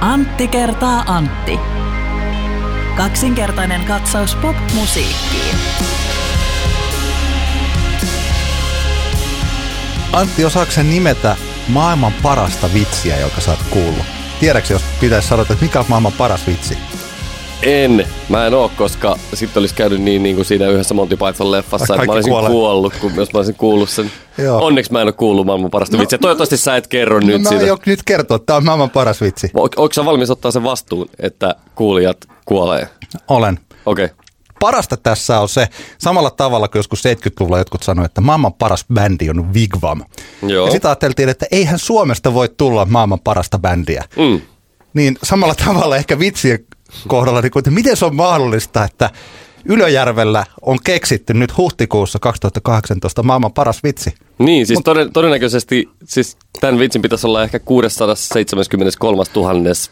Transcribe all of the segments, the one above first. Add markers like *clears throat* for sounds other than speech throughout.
Antti kertaa Antti. Kaksinkertainen katsaus pop-musiikkiin. Antti, osaako nimetä maailman parasta vitsiä, joka sä oot kuullut? Tiedätkö, jos pitäisi sanoa, että mikä on maailman paras vitsi? En. Mä en oo, koska sitten olisi käynyt niin, niin kuin siinä yhdessä Monty Python leffassa, että mä olisin kuolee. kuollut, kun, jos mä olisin kuullut sen. Joo. Onneksi mä en ole kuullut maailman parasta No, vitsiä. Toivottavasti sä et kerro No nyt mä sitä. aion nyt kertoa, että tämä on maailman paras vitsi. O- Onko sä valmis ottaa sen vastuun, että kuulijat kuolee? Olen. Okei. Okay. Parasta tässä on se, samalla tavalla kuin joskus 70-luvulla jotkut sanoivat, että maailman paras bändi on Wigwam. Joo. Ja sitten ajateltiin, että eihän Suomesta voi tulla maailman parasta bändiä. Mm. Niin samalla tavalla ehkä vitsien kohdalla, niin kuin, että miten se on mahdollista, että Ylöjärvellä on keksitty nyt huhtikuussa 2018 maailman paras vitsi. Niin, siis toden, todennäköisesti siis tämän vitsin pitäisi olla ehkä 673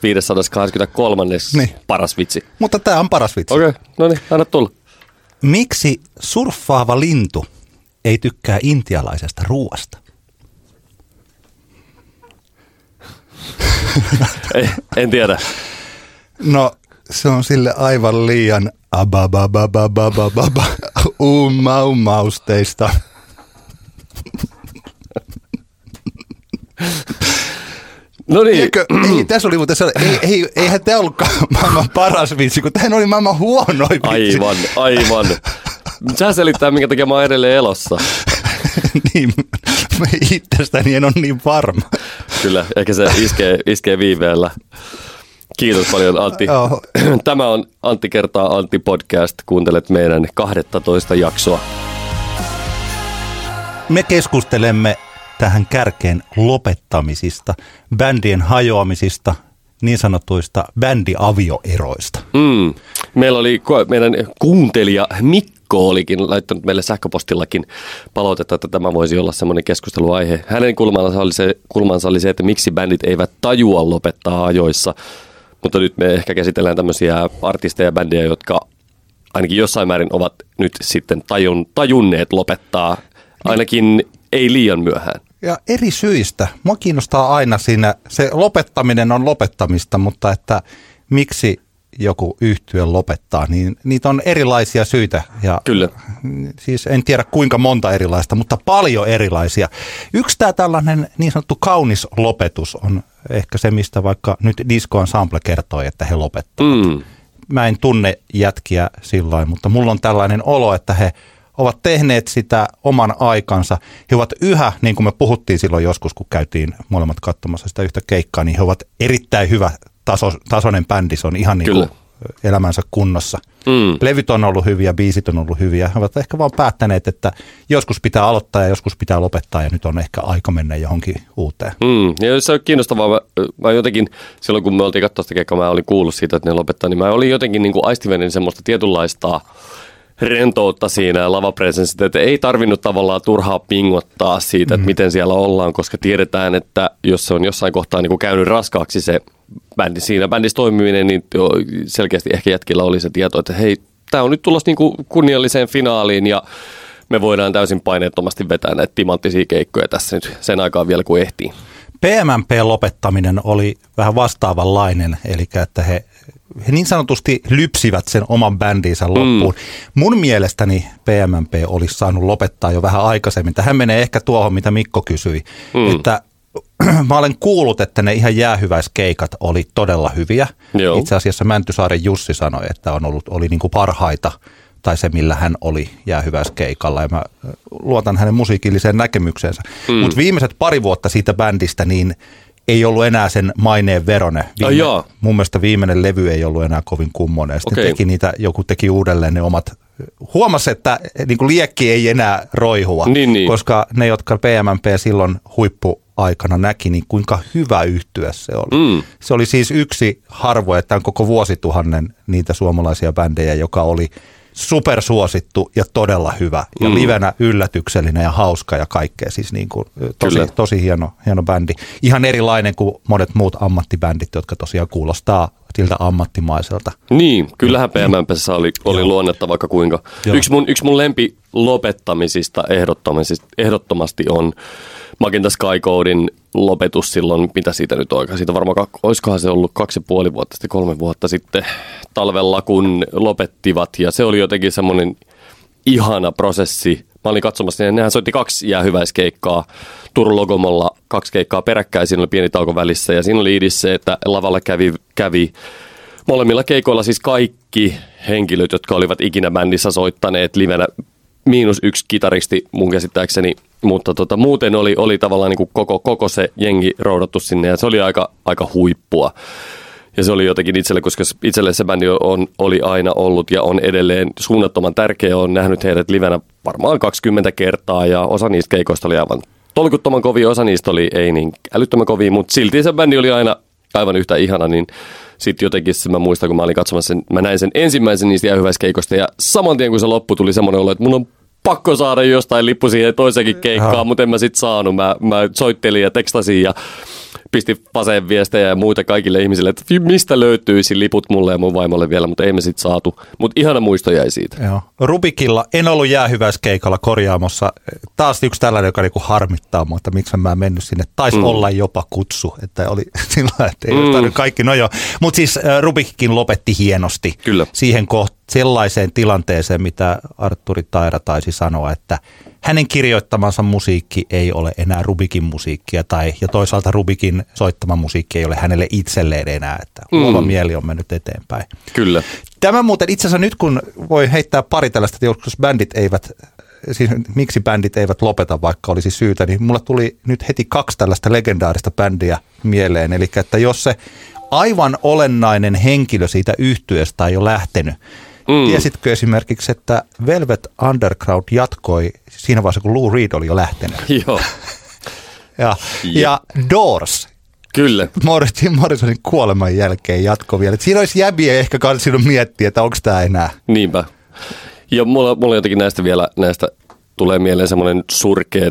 523 Niin. paras vitsi. Mutta tämä on paras vitsi. Okei, okay. no niin, anna tulla. Miksi surffaava lintu ei tykkää intialaisesta ruuasta? *laughs* Ei, en tiedä. No, se on sille aivan liian ababababababa uumausteista. No niin, Eikö, ei, tässä oli muuten se, ei, ei, eihän tämä ollutkaan maailman paras vitsi, kun tämähän oli maailman huonoin vitsi. aivan, aivan. Sä selittää, minkä takia mä oon edelleen elossa. niin, itsestäni en ole niin varma. Kyllä, ehkä se iskee, iskee viiveellä. Kiitos paljon Antti. *clears throat* Tämä on Antti kertaa Antti podcast. Kuuntelet meidän 12 jaksoa. Me keskustelemme tähän kärkeen lopettamisista, bändien hajoamisista, niin sanotuista bändiavioeroista. Mm. Meillä oli meidän kuuntelija Mikko olikin laittanut meille sähköpostillakin palautetta, että tämä voisi olla semmoinen keskusteluaihe. Hänen kulmansa oli, se, kulmansa oli se, että miksi bändit eivät tajua lopettaa ajoissa. Mutta nyt me ehkä käsitellään tämmöisiä artisteja ja bändejä, jotka ainakin jossain määrin ovat nyt sitten tajun, tajunneet lopettaa, ainakin ei liian myöhään. Ja eri syistä. Mua kiinnostaa aina siinä, se lopettaminen on lopettamista, mutta että miksi joku yhtyö lopettaa, niin niitä on erilaisia syitä. Ja Kyllä. Siis en tiedä kuinka monta erilaista, mutta paljon erilaisia. Yksi tämä tällainen niin sanottu kaunis lopetus on ehkä se, mistä vaikka nyt Disco Ensemble kertoi, että he lopettavat. Mm. Mä en tunne jätkiä sillä mutta mulla on tällainen olo, että he ovat tehneet sitä oman aikansa. He ovat yhä, niin kuin me puhuttiin silloin joskus, kun käytiin molemmat katsomassa sitä yhtä keikkaa, niin he ovat erittäin hyvä taso, tasoinen bändi. Se on ihan niin kuin. Elämänsä kunnossa. Mm. Levyt on ollut hyviä, biisit on ollut hyviä. He ovat ehkä vaan päättäneet, että joskus pitää aloittaa ja joskus pitää lopettaa ja nyt on ehkä aika mennä johonkin uuteen. Mm, ja se on kiinnostavaa. Mä, mä jotenkin, silloin kun me oltiin katsoa sitä keikkaa, mä olin kuullut siitä, että ne lopettaa, niin mä olin jotenkin niin kuin aistivainen semmoista tietynlaista rentoutta siinä lavapresenssit, että ei tarvinnut tavallaan turhaa pingottaa siitä, että miten siellä ollaan, koska tiedetään, että jos se on jossain kohtaa niin kuin käynyt raskaaksi se bändi, siinä bändissä toimiminen, niin selkeästi ehkä jätkillä oli se tieto, että hei, tämä on nyt tulossa niin kuin kunnialliseen finaaliin ja me voidaan täysin paineettomasti vetää näitä timanttisia keikkoja tässä nyt sen aikaa vielä, kun ehtii. PMMP-lopettaminen oli vähän vastaavanlainen, eli että he, he niin sanotusti lypsivät sen oman bändinsä loppuun. Mm. Mun mielestäni PMMP olisi saanut lopettaa jo vähän aikaisemmin. Tähän menee ehkä tuohon, mitä Mikko kysyi, mm. että *clears throat* mä olen kuullut, että ne ihan jäähyväiskeikat oli todella hyviä. Joo. Itse asiassa Mäntysaaren Jussi sanoi, että on ollut, oli niin kuin parhaita tai se, millä hän oli jäähyväiskeikalla. Ja mä luotan hänen musiikilliseen näkemykseensä. Mm. Mutta viimeiset pari vuotta siitä bändistä, niin ei ollut enää sen maineen verone. Ai jaa. mun mielestä viimeinen levy ei ollut enää kovin kummonen. Sitten Okei. teki niitä, joku teki uudelleen ne omat, huomasi, että niin kuin liekki ei enää roihua, Niin, niin. koska ne, jotka PMMP silloin huippuaikana näki, niin kuinka hyvä yhtyä se oli. Mm. Se oli siis yksi harvoja tämän koko vuosituhannen niitä suomalaisia bändejä, joka oli supersuosittu ja todella hyvä. Ja Mm. livenä yllätyksellinen ja hauska ja kaikkea. Siis niin kuin, tosi, Kyllä. tosi hieno, hieno bändi. Ihan erilainen kuin monet muut ammattibändit, jotka tosiaan kuulostaa siltä ammattimaiselta. Niin, kyllähän PMMPssä oli, oli luonnetta vaikka kuinka. Joo. Yksi mun, yksi mun lempi lopettamisista ehdottomasti, ehdottomasti on Magenta Sky Codein lopetus silloin, mitä siitä nyt oikein, siitä varmaan, olisikohan se ollut kaksi ja puoli vuotta sitten, kolme vuotta sitten talvella, kun lopettivat. Ja se oli jotenkin semmoinen ihana prosessi. Mä olin katsomassa, niin nehän soitti kaksi jäähyväiskeikkaa Turun Logomolla, kaksi keikkaa peräkkäin, siinä oli pieni tauko välissä. Ja siinä oli idis se, että lavalla kävi, kävi molemmilla keikoilla siis kaikki henkilöt, jotka olivat ikinä bändissä soittaneet livenä, miinus yksi kitaristi mun käsittääkseni, mutta tota, muuten oli, oli tavallaan niin kuin koko, koko se jengi roudattu sinne ja se oli aika, aika huippua. Ja se oli jotenkin itselle, koska itselle se bändi on, oli aina ollut ja on edelleen suunnattoman tärkeä. Olen nähnyt heidät livenä varmaan 20 kertaa ja osa niistä keikoista oli aivan tolkuttoman kovia, osa niistä oli ei niin älyttömän kovia, mutta silti se bändi oli aina aivan yhtä ihana, niin sitten jotenkin mä muistan, kun mä olin katsomassa sen, mä näin sen ensimmäisen niistä jäähyväiskeikosta ja saman tien kun se loppu tuli semmoinen olo, että mun on pakko saada jostain lippu siihen toisenkin keikkaan, mutta en mä sit saanut. Mä, mä soittelin ja tekstasin ja pisti paseen viestejä ja muita kaikille ihmisille, että mistä löytyisi liput mulle ja mun vaimolle vielä, mutta ei me sit saatu. Mutta ihana muisto jäi siitä. Joo. Rubikilla en ollut jäähyväiskeikalla korjaamossa. Taas yksi tällainen, joka niinku harmittaa mutta miksi mä en mennyt sinne. Taisi mm. olla jopa kutsu, että oli *laughs* sillä että ei mm. kaikki. No joo, mutta siis Rubikkin lopetti hienosti Kyllä. siihen kohtaan sellaiseen tilanteeseen, mitä Arturi Taira taisi sanoa, että hänen kirjoittamansa musiikki ei ole enää Rubikin musiikkia, tai ja toisaalta Rubikin soittama musiikki ei ole hänelle itselleen enää, että luova mm. mieli on mennyt eteenpäin. Kyllä. Tämä muuten itse asiassa nyt kun voi heittää pari tällaista, että joskus bändit eivät siis miksi bändit eivät lopeta, vaikka olisi syytä, niin mulla tuli nyt heti kaksi tällaista legendaarista bändiä mieleen. Eli että jos se aivan olennainen henkilö siitä yhtyeestä ei ole lähtenyt, Mm. Tiesitkö esimerkiksi, että Velvet Underground jatkoi siinä vaiheessa, kun Lou Reed oli jo lähtenyt? *laughs* Joo. *laughs* ja, ja Doors Kyllä. Morrison, Morrisonin kuoleman jälkeen jatko vielä. Et siinä olisi jäbiä ehkä kanssa miettiä, että onko tämä enää. Niinpä. Ja mulla, mulla jotenkin näistä vielä, näistä tulee mieleen semmoinen surkea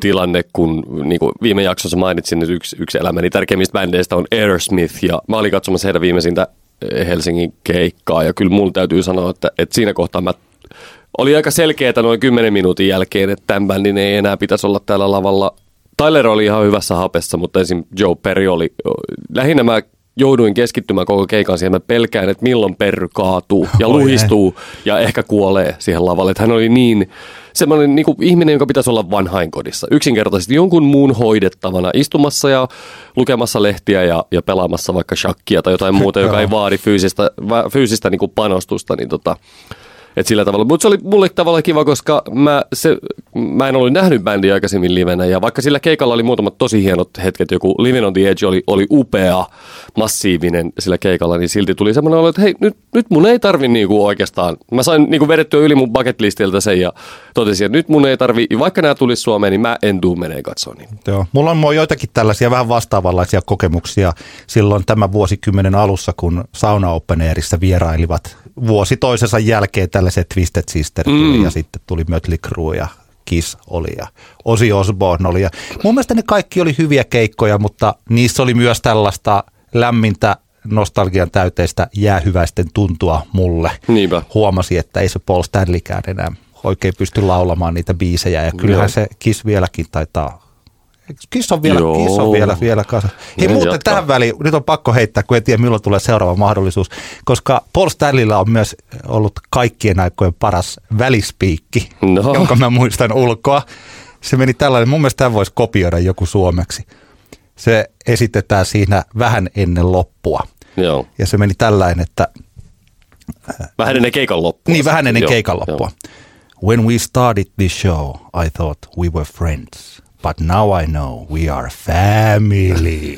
tilanne, kun niin kuin viime jaksossa mainitsin, että yksi, yksi elämäni tärkeimmistä bändeistä on Aerosmith, ja mä olin katsomassa heidän viimeisintä Helsingin keikkaa. Ja kyllä mulla täytyy sanoa, että, että siinä kohtaa mä oli aika selkeää noin 10 minuutin jälkeen, että tämän bändin ei enää pitäisi olla täällä lavalla. Tyler oli ihan hyvässä hapessa, mutta esim. Joe Perry oli, lähinnä mä jouduin keskittymään koko keikan siihen. Mä pelkään, että milloin Perry kaatuu *laughs* ja luhistuu ja ehkä kuolee siihen lavalle. Että hän oli niin semmoinen niin kuin ihminen, joka pitäisi olla vanhainkodissa. Yksinkertaisesti jonkun muun hoidettavana istumassa ja lukemassa lehtiä ja, ja pelaamassa vaikka shakkia tai jotain muuta, joka ei vaadi fyysistä, fyysistä niin kuin panostusta. Niin tota, et sillä tavalla. Mutta se oli mulle tavallaan kiva, koska mä, se, mä en ollut nähnyt bändiä aikaisemmin livenä. Ja vaikka sillä keikalla oli muutamat tosi hienot hetket, joku Living on the Edge oli, oli upea, massiivinen sillä keikalla, niin silti tuli semmoinen olo, että hei, nyt, nyt mun ei tarvi niinku oikeastaan. Mä sain niinku vedettyä yli mun bucket listiltä sen ja totesin, että nyt mun ei tarvi, vaikka nämä tulisi Suomeen, niin mä en tuu menee katsoa niin. Joo. Mulla on joitakin tällaisia vähän vastaavanlaisia kokemuksia silloin tämän vuosikymmenen alussa, kun Sauna Open Airissa vierailivat vuosi toisensa jälkeen tällaiset Twisted Sister tuli mm. ja sitten tuli Mötley Crue ja Kiss oli ja Ozzy Osbourne oli. Ja mun mielestä ne kaikki oli hyviä keikkoja, mutta niissä oli myös tällaista lämmintä nostalgian täyteistä jäähyväisten tuntua mulle. Niinpä. Huomasi, että ei se Paul Stanleykään enää oikein pysty laulamaan niitä biisejä ja kyllähän Joo. se Kiss vieläkin taitaa Kiss on vielä, Joo. kiss on vielä, vielä kanssa. Hei muuten jatkaa. tähän väliin, nyt on pakko heittää, kun en tiedä milloin tulee seuraava mahdollisuus, koska Paul Stanleylla on myös ollut kaikkien aikojen paras välispiikki, no. jonka mä muistan ulkoa. Se meni tällainen, mun mielestä tämä voisi kopioida joku suomeksi. Se esitetään siinä vähän ennen loppua. Joo. Ja se meni tällainen, että... Vähän ennen keikan loppua. Niin, vähän ennen Joo. keikan loppua. Joo. When we started this show, I thought we were friends. But now I know we are family.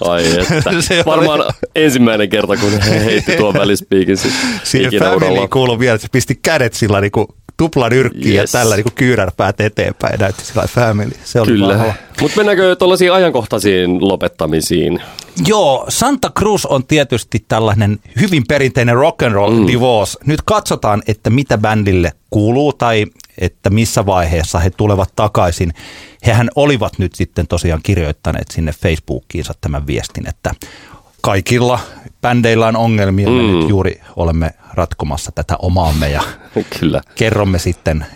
*laughs* Ai että. *laughs* Se Varmaan oli... ensimmäinen kerta, kun he heitti tuon välispiikin Siihen family kuului vielä, että se pisti kädet sillä niin kuin tuplan yrkkiä yes. ja tällä niin kyyrärpäät eteenpäin näytti sillä family. Se oli Kyllä. Mutta mennäänkö tuollaisiin ajankohtaisiin lopettamisiin? Joo, Santa Cruz on tietysti tällainen hyvin perinteinen rock and roll mm. divorce. Nyt katsotaan, että mitä bändille kuuluu tai että missä vaiheessa he tulevat takaisin. Hehän olivat nyt sitten tosiaan kirjoittaneet sinne Facebookiinsa tämän viestin, että kaikilla bändeillä on ongelmia. Mm. Me nyt juuri olemme ratkomassa tätä omaamme ja *laughs* Kyllä. kerromme sitten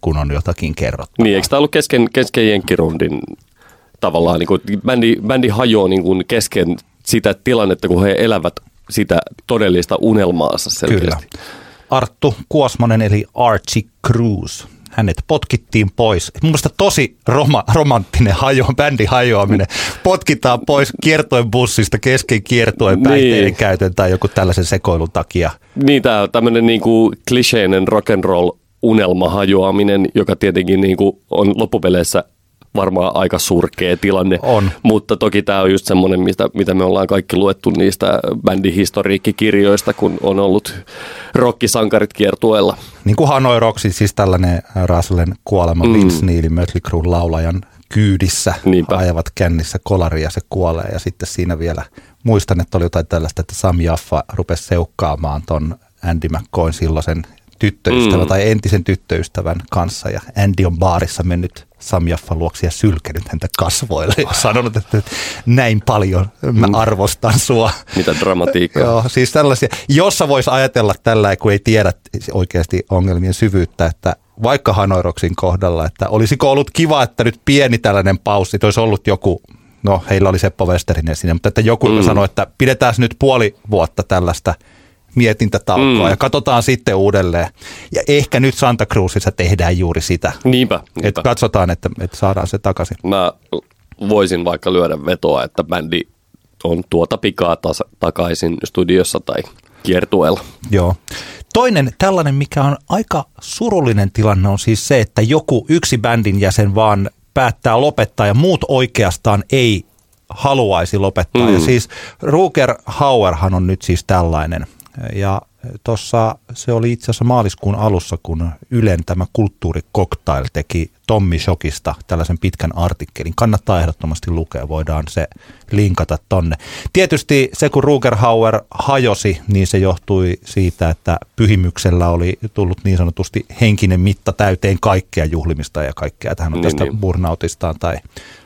kun on jotakin kerrottu. Niin, eikö tämä ollut kesken, kesken jenkkirundin tavallaan, niin kuin, bändi, bändi hajoaa niin kuin kesken sitä tilannetta, kun he elävät sitä todellista unelmaansa selkeästi. Kyllä. Arttu Kuosmanen eli Archie Cruz. Hänet potkittiin pois. Mun mielestä tosi roma, romanttinen hajo, bändi hajoaminen. Potkitaan pois kiertoen bussista kesken kiertoen päihteiden Niin. käytön tai joku tällaisen sekoilun takia. Niin, tämä on tämmöinen niin kuin kliseinen rock'n'roll unelma hajoaminen, joka tietenkin niin kuin on loppupeleissä varmaan aika surkea tilanne. On. Mutta toki tämä on just semmoinen, mitä, mitä me ollaan kaikki luettu niistä bändihistoriikkikirjoista, kun on ollut rockisankarit kiertueella. Niin kuin Hanoi Rocksin, siis tällainen Ruslen kuolema mm. Vince Neilin Mötley Cruen laulajan kyydissä Niinpä. ajavat kännissä kolari ja se kuolee. Ja sitten siinä vielä, muistan, että oli jotain tällaista, että Sam Jaffa rupesi seukkaamaan ton Andy McCoyn silloisen tyttöystävän mm. tai entisen tyttöystävän kanssa. Ja Andy on baarissa mennyt Sam Jaffan luoksi ja sylkenyt häntä kasvoille ja *laughs* sanonut, että näin paljon mä arvostan sua. Mitä dramatiikkaa. *laughs* Joo, siis tällaisia, jossa voisi ajatella tällä, kun ei tiedä oikeasti ongelmien syvyyttä, että vaikka Hanoiroksin kohdalla, että olisiko ollut kiva, että nyt pieni tällainen paussi, että olisi ollut joku, no heillä oli Seppo Westerinen sinne, mutta että joku mm. sanoi, että pidetään nyt puoli vuotta tällaista mietintätaukoa mm. ja katsotaan sitten uudelleen. Ja ehkä nyt Santa Cruzissa tehdään juuri sitä. Niinpä, Että niinpä. katsotaan, että, että saadaan se takaisin. Mä voisin vaikka lyödä vetoa, että bändi on tuota pikaa tas- takaisin studiossa tai kiertueella. Joo. Toinen tällainen, mikä on aika surullinen tilanne, on siis se, että joku yksi bändin jäsen vaan päättää lopettaa ja muut oikeastaan ei haluaisi lopettaa. Mm. Ja siis Ruger Hauerhan on nyt siis tällainen. Ja tuossa se oli itse asiassa maaliskuun alussa, kun Ylen tämä kulttuurikoktail teki Tommi Shokista tällaisen pitkän artikkelin. Kannattaa ehdottomasti lukea, voidaan se linkata tonne. Tietysti se, kun Ruger Hauer hajosi, niin se johtui siitä, että pyhimyksellä oli tullut niin sanotusti henkinen mitta täyteen kaikkea juhlimista ja kaikkea. Että hän on Niin, tästä niin. burnoutistaan tai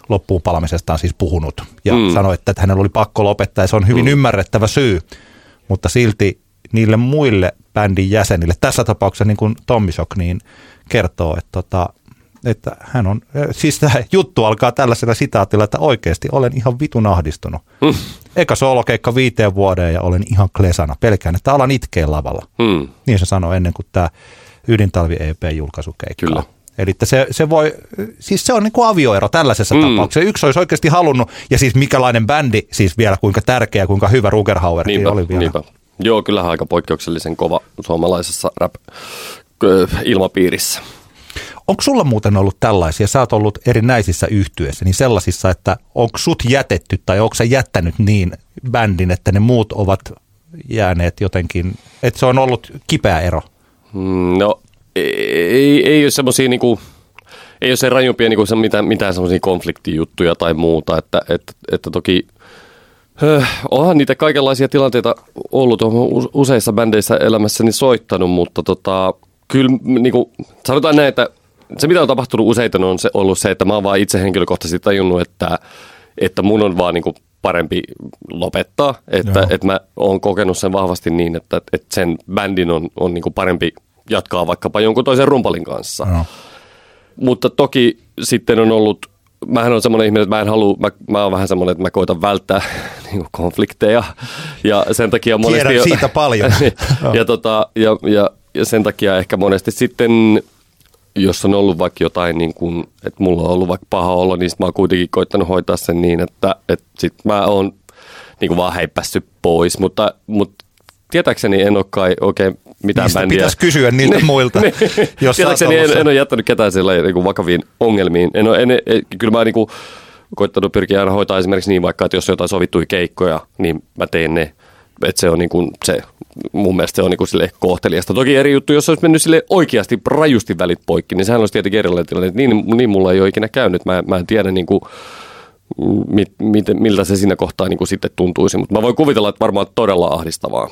loppuun palamisestaan siis puhunut ja mm. sanoi, että hänellä oli pakko lopettaa ja se on hyvin mm. ymmärrettävä syy, mutta silti niille muille bändin jäsenille, tässä tapauksessa niin kuin Tommy Shock, niin kertoo, että, tota, että hän on, siis tämä juttu alkaa tällaisella sitaatilla, että oikeasti olen ihan vitun ahdistunut. Mm. Eka soolokeikka viiteen vuoteen ja olen ihan klesana, pelkään, että alan itkeen lavalla. Hmm. Niin se sanoi ennen kuin tämä Ydintalvi EP-julkaisukeikka. Kyllä. Eli että se, se voi, siis se on niin kuin avioero tällaisessa Mm. tapauksessa. Yksi olisi oikeasti halunnut, ja siis mikälainen bändi, siis vielä kuinka tärkeä, kuinka hyvä Rugerhauerkin Niinpä, oli vielä. niinpä. Joo, kyllähän aika poikkeuksellisen kova suomalaisessa rap-ilmapiirissä. Onko sulla muuten ollut tällaisia, sä oot ollut erinäisissä yhtyeissä, niin sellaisissa, että onko sut jätetty tai onko sä jättänyt niin bändin, että ne muut ovat jääneet jotenkin, että se on ollut kipeä ero? Mm, No, ei, ei ole semmoisia niinku, ei ole se rajumpia niinku se mitään, mitään semmoisia konfliktijuttuja tai muuta, että, että, että toki Höh, onhan niitä kaikenlaisia tilanteita ollut, on useissa bändeissä elämässäni soittanut, mutta tota, kyllä niinku, sanotaan näin, että se mitä on tapahtunut useiten on se, ollut se, että mä oon vaan itse henkilökohtaisesti tajunnut, että, että mun on vaan niinku parempi lopettaa, että, Joo. että mä oon kokenut sen vahvasti niin, että, että sen bändin on, on niinku parempi jatkaa vaikkapa jonkun toisen rumpalin kanssa. No. Mutta toki sitten on ollut, mähän on semmoinen ihminen, että mä en halua, mä, mä oon vähän semmoinen, että mä koitan välttää *laughs* niin konflikteja ja sen takia monesti... Tiedän siitä paljon. *laughs* ja, tota, ja, ja, ja sen takia ehkä monesti sitten, jos on ollut vaikka jotain, niin kuin, että mulla on ollut vaikka paha olo, niin sit mä oon kuitenkin koittanut hoitaa sen niin, että, että sit mä oon niin kuin vaan häippässyt pois, mutta, mutta tietääkseni en ole kai oikein mitään Niistä bändiä. pitäisi kysyä *laughs* niiltä muilta, jos sä oot Tietääkseni en, en ole jättänyt ketään sillä niin vakaviin ongelmiin. En ole, en, en, kyllä mä niin kuin, koittanut pyrkiä aina hoitaa esimerkiksi niin vaikka, että jos on jotain sovittuja keikkoja, niin mä teen ne. Että se on niin kuin se, mun mielestä se on niin kuin sille kohteliasta. Toki eri juttu, jos olisi mennyt sille oikeasti rajusti välit poikki, niin sehän olisi tietenkin erilainen tilanne. Niin, niin mulla ei ole ikinä käynyt. Mä, mä en tiedä niin kuin, mit, mit, miltä se siinä kohtaa niin kuin sitten tuntuisi. Mutta mä voin kuvitella, että varmaan todella ahdistavaa.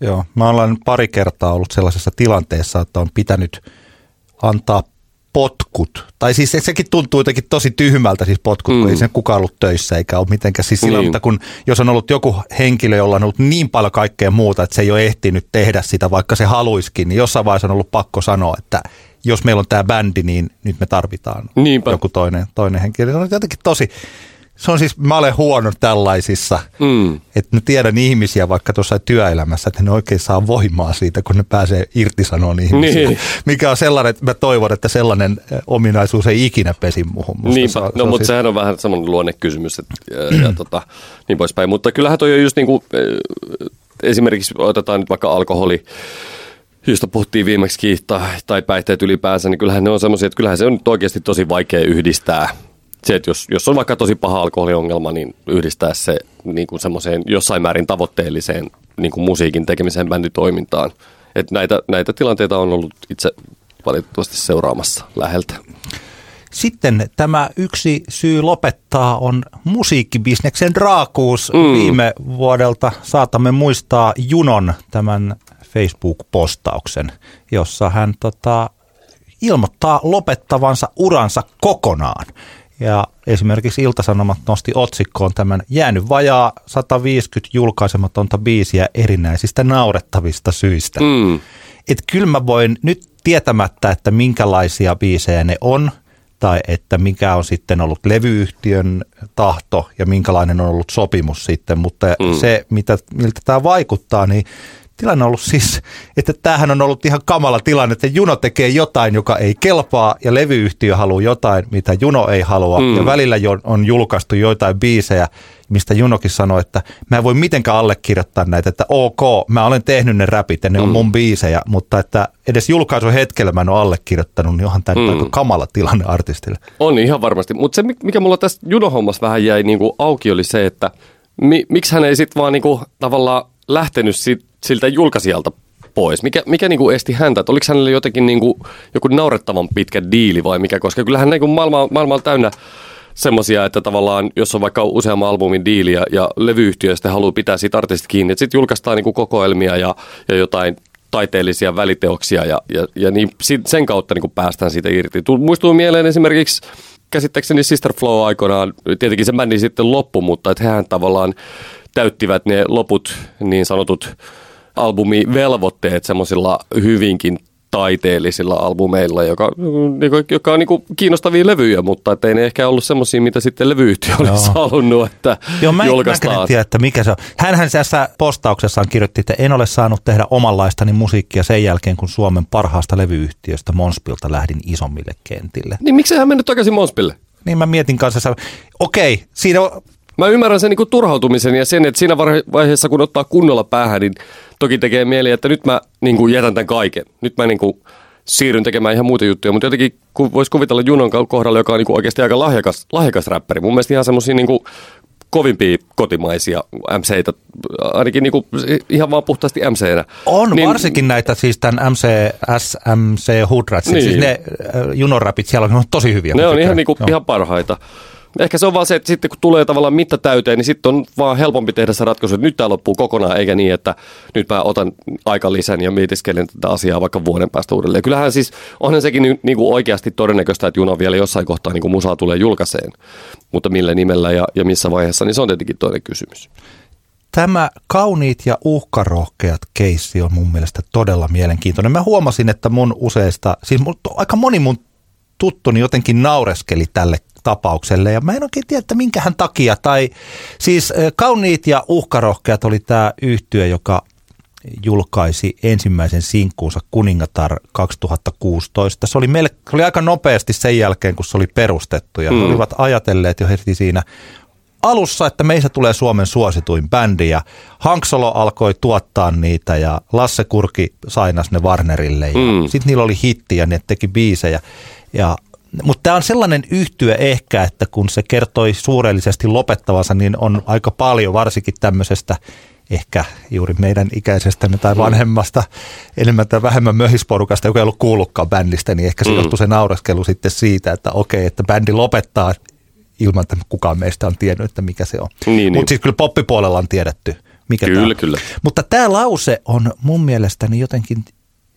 Joo, mä olen pari kertaa ollut sellaisessa tilanteessa, että on pitänyt antaa potkut. Tai siis se- sekin tuntuu jotenkin tosi tyhmältä siis potkut, mm. kun ei sen kukaan ollut töissä eikä ole mitenkään. Siis sillä, Niin. mutta kun jos on ollut joku henkilö, jolla on ollut niin paljon kaikkea muuta, että se ei ole ehtinyt tehdä sitä, vaikka se haluiskin, niin jossain vaiheessa on ollut pakko sanoa, että jos meillä on tämä bändi, niin nyt me tarvitaan Niinpä. joku toinen, toinen henkilö. Se on jotenkin tosi, se on siis, mä olen huono tällaisissa, Mm. että mä tiedän ihmisiä vaikka tuossa työelämässä, että ne oikein saa voimaa siitä, kun ne pääsee irtisanomaan ihmisiä. Niin. *laughs* Mikä on sellainen, että mä toivon, että sellainen eh, ominaisuus ei ikinä pesi muuhun. Niinpä, se on- se no on mutta siis- sehän on vähän semmoinen luonnekysymys että, ja, ja tota, niin poispäin. Mutta kyllähän toi on just niin kuin, esimerkiksi otetaan nyt vaikka alkoholi, josta puhuttiin viimeksi tai, tai päihteet ylipäänsä, niin kyllähän ne on semmoisia, että kyllähän se on nyt oikeasti tosi vaikea yhdistää. Se, että jos, jos on vaikka tosi paha alkoholiongelma, niin yhdistää se niin kuin semmoiseen jossain määrin tavoitteelliseen niin kuin musiikin tekemiseen bänditoimintaan. Et näitä, näitä tilanteita on ollut itse valitettavasti seuraamassa läheltä. Sitten tämä yksi syy lopettaa on musiikkibisneksen raakuus. Mm. Viime vuodelta saatamme muistaa Junon tämän Facebook-postauksen, jossa hän tota, ilmoittaa lopettavansa uransa kokonaan. Ja esimerkiksi Iltasanomat nosti otsikkoon tämän jäänyt vajaa 150 julkaisematonta biisiä erinäisistä naurettavista syistä. Mm. Että kyllä mä voin nyt tietämättä, että minkälaisia biisejä ne on, tai että mikä on sitten ollut levyyhtiön tahto ja minkälainen on ollut sopimus sitten, mutta mm. se, mitä, miltä tämä vaikuttaa, niin tilanne on ollut siis, että tämähän on ollut ihan kamala tilanne, että Juno tekee jotain, joka ei kelpaa, ja levyyhtiö haluaa jotain, mitä Juno ei halua, mm. ja välillä on julkaistu joitain biisejä, mistä Junokin sanoi, että mä en voi mitenkään allekirjoittaa näitä, että ok, mä olen tehnyt ne räpit ja ne on mun biisejä, mutta että edes julkaisun hetkellä mä en ole allekirjoittanut, niin onhan tämä mm. aika kamala tilanne artistille. On ihan varmasti, mutta se mikä mulla tästä judohommassa vähän jäi niinku auki oli se, että mi, miksi hän ei sitten vaan niinku tavallaan lähtenyt sit, siltä julkaisijalta pois? Mikä, mikä niinku esti häntä? Et oliko hänellä jotenkin niinku, joku naurettavan pitkä diili vai mikä? Koska kyllähän niinku maailma, maailma on täynnä semmoisia, että tavallaan jos on vaikka useamman albumin diili ja, ja levyyhtiö sitten haluaa pitää siitä artistista kiinni, että sitten julkaistaan niinku kokoelmia ja, ja jotain taiteellisia väliteoksia ja, ja, ja niin sen kautta niin päästään siitä irti. Tu- Muistuu mieleen esimerkiksi käsittääkseni Sister Flow aikoinaan, tietenkin se bändi sitten loppu, mutta että hehän tavallaan täyttivät ne loput niin sanotut albumivelvoitteet semmoisilla hyvinkin taiteellisilla albumeilla, joka, niinku, joka on niinku kiinnostavia levyjä, mutta ettei ne ehkä ollut semmoisia, mitä sitten levyyhtiö olisi halunnut, että Joo, mä en, julkaistaan. en tiedä, että mikä se on. Hänhän tässä postauksessaan kirjoitti, että en ole saanut tehdä omanlaistani musiikkia sen jälkeen, kun Suomen parhaasta levyyhtiöstä Monspilta lähdin isommille kentille. Niin miksi hän mennyt takaisin Monspille? Niin mä mietin kanssa, okei, siinä on, Mä ymmärrän sen niin kuin turhautumisen ja sen, että siinä vaiheessa, kun ottaa kunnolla päähän, niin toki tekee mieli, että nyt mä niin kuin jätän tämän kaiken. Nyt mä niin kuin siirryn tekemään ihan muita juttuja, mutta jotenkin kun voisi kuvitella Junon kohdalla, joka on niin kuin oikeasti aika lahjakas, lahjakas räppäri. Mun mielestä ihan semmoisia niin kuin kovimpia kotimaisia MCitä, ainakin niin kuin ihan vaan puhtaasti MCnä. on niin, varsinkin näitä siis tämän MC, SMC Hoodratsit, niin. siis Niin. ne äh, junoräpit, siellä on, tosi hyviä. Ne on ihan, niinku, ihan parhaita. Ehkä se on vaan se, että sitten kun tulee tavallaan mitta täyteen, niin sitten on vaan helpompi tehdä se ratkaisu, että nyt tämä loppuu kokonaan, eikä niin, että nyt mä otan aika lisän ja mietiskelen tätä asiaa vaikka vuoden päästä uudelleen. Kyllähän siis onhan sekin ni- niinku oikeasti todennäköistä, että Juna vielä jossain kohtaa niinku musaa tulee julkaiseen, mutta millä nimellä ja, ja missä vaiheessa, niin se on tietenkin toinen kysymys. Tämä kauniit ja uhkarohkeat keissi on mun mielestä todella mielenkiintoinen. Mä huomasin, että mun useista, siis mun, aika moni mun tuttuni jotenkin naureskeli tälle tapaukselle ja mä en oikein tiedä, että minkähän takia. Tai siis kauniit ja uhkarohkeat oli tämä yhtyö, joka julkaisi ensimmäisen sinkkuunsa Kuningatar 2016. Se oli, meille, se oli aika nopeasti sen jälkeen, kun se oli perustettu ja mm. Olivat ajatelleet jo heti siinä alussa, että meistä tulee Suomen suosituin bändi ja Hanksolo alkoi tuottaa niitä ja Lasse Kurki sainas ne Warnerille ja. Mm. sitten niillä oli hitti ja ne teki biisejä. Ja, mutta tämä on sellainen yhtyö ehkä, että kun se kertoi suurellisesti lopettavansa, niin on aika paljon varsinkin tämmöisestä ehkä juuri meidän ikäisestämme tai vanhemmasta enemmän tai vähemmän möhisporukasta, joka ei ollut kuullutkaan bändistä, niin ehkä se Mm. johtui se naureskelu sitten siitä, että okei, että bändi lopettaa ilman, että kukaan meistä on tiennyt, että mikä se on. Niin, niin. Mutta siis kyllä poppipuolella on tiedetty, mikä Kyllä, tämä on. kyllä. Mutta tämä lause on mun mielestäni jotenkin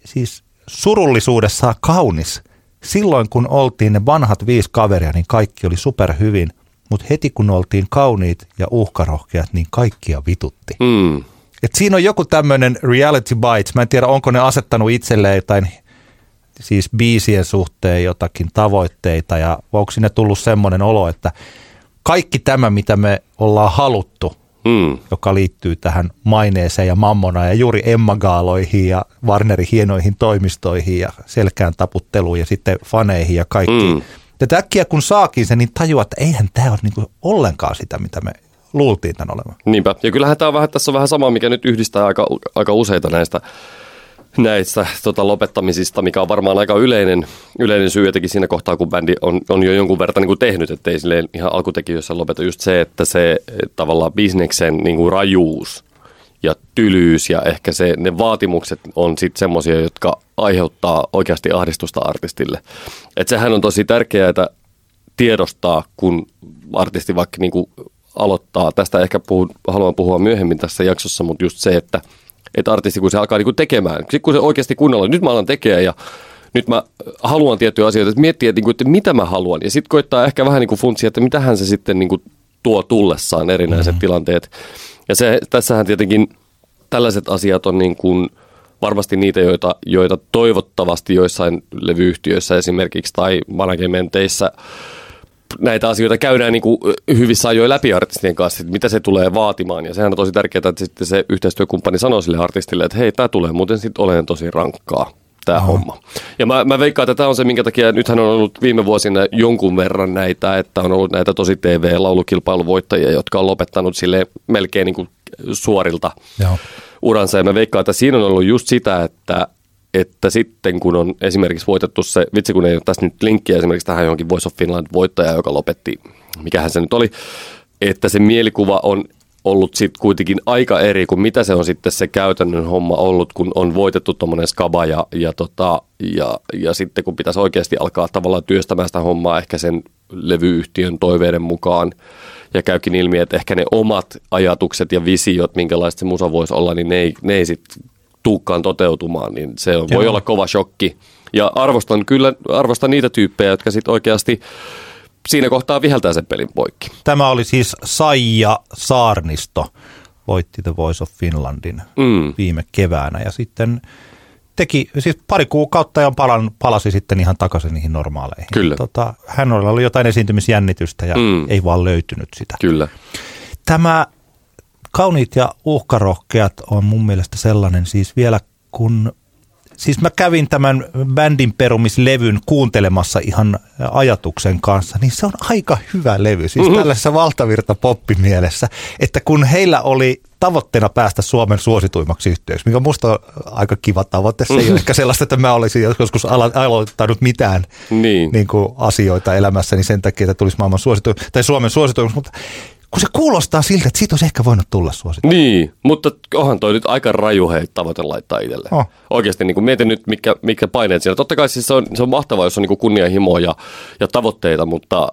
siis surullisuudessaan kaunis. Silloin kun oltiin ne vanhat viisi kaveria, niin kaikki oli superhyvin. Mutta heti kun oltiin kauniit ja uhkarohkeat, niin kaikkia vitutti. Mm. Et siinä on joku tämmöinen reality bites. Mä en tiedä, onko ne asettanut itselleen jotain siis biisien suhteen jotakin tavoitteita ja onko sinne tullut semmoinen olo, että kaikki tämä, mitä me ollaan haluttu, mm. joka liittyy tähän maineeseen ja mammona ja juuri Emma Gaaloihin ja Warnerin hienoihin toimistoihin ja selkään taputteluun ja sitten faneihin ja kaikki. Mm. Ja äkkiä kun saakin sen, niin tajuaa, että eihän tämä ole niinku ollenkaan sitä, mitä me luultiin tämän olevan. Niinpä. Ja kyllähän tämä on vähän, tässä on vähän sama, mikä nyt yhdistää aika, aika useita näistä näistä tota, lopettamisista, mikä on varmaan aika yleinen, yleinen syy jotenkin siinä kohtaa, kun bändi on, on jo jonkun verran niin kuin tehnyt, ettei silleen ihan alkutekijöissä lopeta just se, että se tavallaan bisneksen niin kuin rajuus ja tylyys ja ehkä se, ne vaatimukset on sitten semmoisia, jotka aiheuttaa oikeasti ahdistusta artistille. Et sehän on tosi tärkeää tiedostaa, kun artisti vaikka niin kuin aloittaa. Tästä ehkä puhun, haluan puhua myöhemmin tässä jaksossa, mutta just se, että – että artisti kun se alkaa niin kuin tekemään, sitten kun se oikeasti kunnolla, nyt mä alan tekemään ja nyt mä haluan tiettyjä asioita, että miettiä, että, niin kuin, että mitä mä haluan. Ja sitten koittaa ehkä vähän niin kuin funtsia, että mitähän se sitten niin kuin tuo tullessaan erinäiset mm-hmm. tilanteet. Ja se, tässähän tietenkin tällaiset asiat on niin kuin varmasti niitä, joita, joita toivottavasti joissain levyyhtiöissä esimerkiksi tai managementeissa – näitä asioita käydään niin kuin hyvissä ajoin läpi artistien kanssa, että mitä se tulee vaatimaan. Ja sehän on tosi tärkeää, että sitten se yhteistyökumppani sanoo sille artistille, että hei, tämä tulee muuten sitten olemaan tosi rankkaa tämä no. homma. Ja mä, mä veikkaan, että tämä on se, minkä takia nythän on ollut viime vuosina jonkun verran näitä, että on ollut näitä tosi TV-laulukilpailuvoittajia, jotka on lopettanut sille melkein niin kuin suorilta Joo. uransa. Ja mä veikkaan, että siinä on ollut just sitä, että että sitten kun on esimerkiksi voitettu se, vitsi kun ei ole tässä nyt linkkiä esimerkiksi tähän johonkin Voice of Finland voittaja, joka lopetti, mikähän se nyt oli, että se mielikuva on ollut sitten kuitenkin aika eri kuin mitä se on sitten se käytännön homma ollut, kun on voitettu tuommoinen skaba ja, ja, tota, ja, ja sitten kun pitäisi oikeasti alkaa tavallaan työstämään sitä hommaa ehkä sen levyyhtiön toiveiden mukaan ja käykin ilmi, että ehkä ne omat ajatukset ja visiot, minkälaista se musa voisi olla, niin ne ei, ne ei sitten tuukkaan toteutumaan, niin se on, voi olla kova shokki. Ja arvostan kyllä arvostan niitä tyyppejä, jotka sitten oikeasti siinä kohtaa viheltää sen pelin poikki. Tämä oli siis Saija Saarnisto, voitti The Voice of Finlandin mm. viime keväänä ja sitten teki, siis pari kuukautta ja palan, palasi sitten ihan takaisin niihin normaaleihin. Kyllä. Tota, hän oli jotain esiintymisjännitystä ja mm. ei vaan löytynyt sitä. Kyllä. Tämä Kauniit ja uhkarohkeat on mun mielestä sellainen siis vielä kun Siis mä kävin tämän bändin perumislevyn kuuntelemassa ihan ajatuksen kanssa, niin se on aika hyvä levy, siis mm-hmm. tällaisessa valtavirta poppimielessä, että kun heillä oli tavoitteena päästä Suomen suosituimmaksi yhteyksi, mikä on musta aika kiva tavoite. Se ei ole ehkä sellaista, että mä olisin joskus aloittanut mitään niin. Niin kuin asioita elämässäni sen takia, että tulisi maailman suosituin, tai Suomen suosituimmaksi, mutta kun se kuulostaa siltä, että siitä olisi ehkä voinut tulla suosittu. Niin, mutta onhan toi nyt aika raju hei tavoite laittaa itselle. Oh. Oikeasti niin mietin nyt, mitkä, mitkä paineet siinä. Totta kai siis se on, se on mahtavaa, jos on niin kunnianhimoa ja, ja tavoitteita, mutta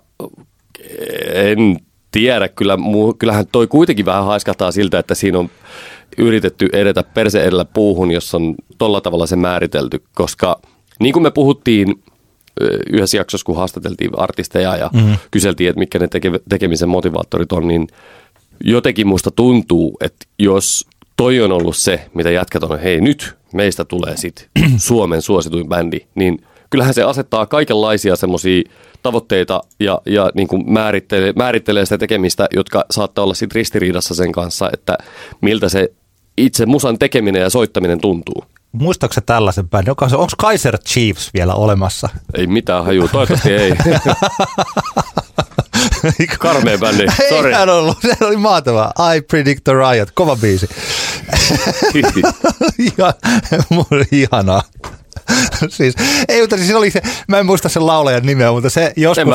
en tiedä. Kyllä, kyllähän toi kuitenkin vähän haiskahtaa siltä, että siinä on yritetty edetä perse edellä puuhun, jos on tolla tavalla se määritelty, koska niin kuin me puhuttiin yhdessä jaksossa, kun haastateltiin artisteja ja mm-hmm. kyseltiin, että mitkä ne teke- tekemisen motivaattorit on, niin jotenkin musta tuntuu, että jos toi on ollut se, mitä jätkät on, hei nyt meistä tulee sitten *clears throat* Suomen suosituin bändi, niin kyllähän se asettaa kaikenlaisia semmoisia tavoitteita ja, ja niin kuin määrittelee, määrittelee sitä tekemistä, jotka saattaa olla sitten ristiriidassa sen kanssa, että miltä se itse musan tekeminen ja soittaminen tuntuu. Muistaaksä tällaisen bändin? Onko, onko Kaiser Chiefs vielä olemassa? Ei mitään haju, toivottavasti ei. *laughs* Karmea bändi, sorry. Ei ollut, *laughs* se oli maatava. I Predict the Riot, kova biisi. *laughs* Ihan, ihanaa. siis, ei, mutta siis oli se, mä en muista sen laulajan nimeä, mutta se joskus,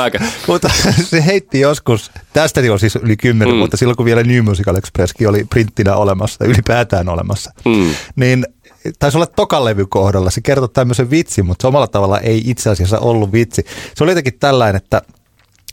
mutta se heitti joskus, tästä on siis yli kymmenen mm. mutta silloin kun vielä New Musical Expresskin oli printtinä olemassa, ylipäätään olemassa, mm. niin taisi olla tokan levy kohdalla, se kertoi tämmöisen vitsin, mutta samalla tavalla ei itse asiassa ollut vitsi. Se oli jotenkin tällainen, että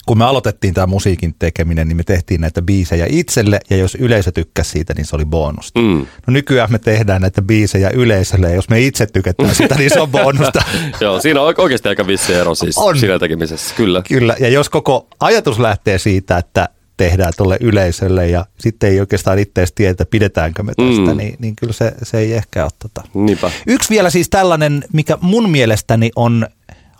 kun me aloitettiin tämä musiikin tekeminen, niin me tehtiin näitä biisejä itselle, ja jos yleisö tykkäsi siitä, niin se oli bonusta. Mm. No nykyään me tehdään näitä biisejä yleisölle, ja jos me itse tykätään sitä, niin se on bonusta. *laughs* Joo, siinä on oikeasti aika vissi ero siis on. siinä tekemisessä, kyllä. Kyllä, ja jos koko ajatus lähtee siitä, että tehdään tuolle yleisölle ja sitten ei oikeastaan itse edes tiedä, että pidetäänkö me tästä, Mm. niin, niin kyllä se, se ei ehkä ole tota. Niinpä. Yksi vielä siis tällainen, mikä mun mielestäni on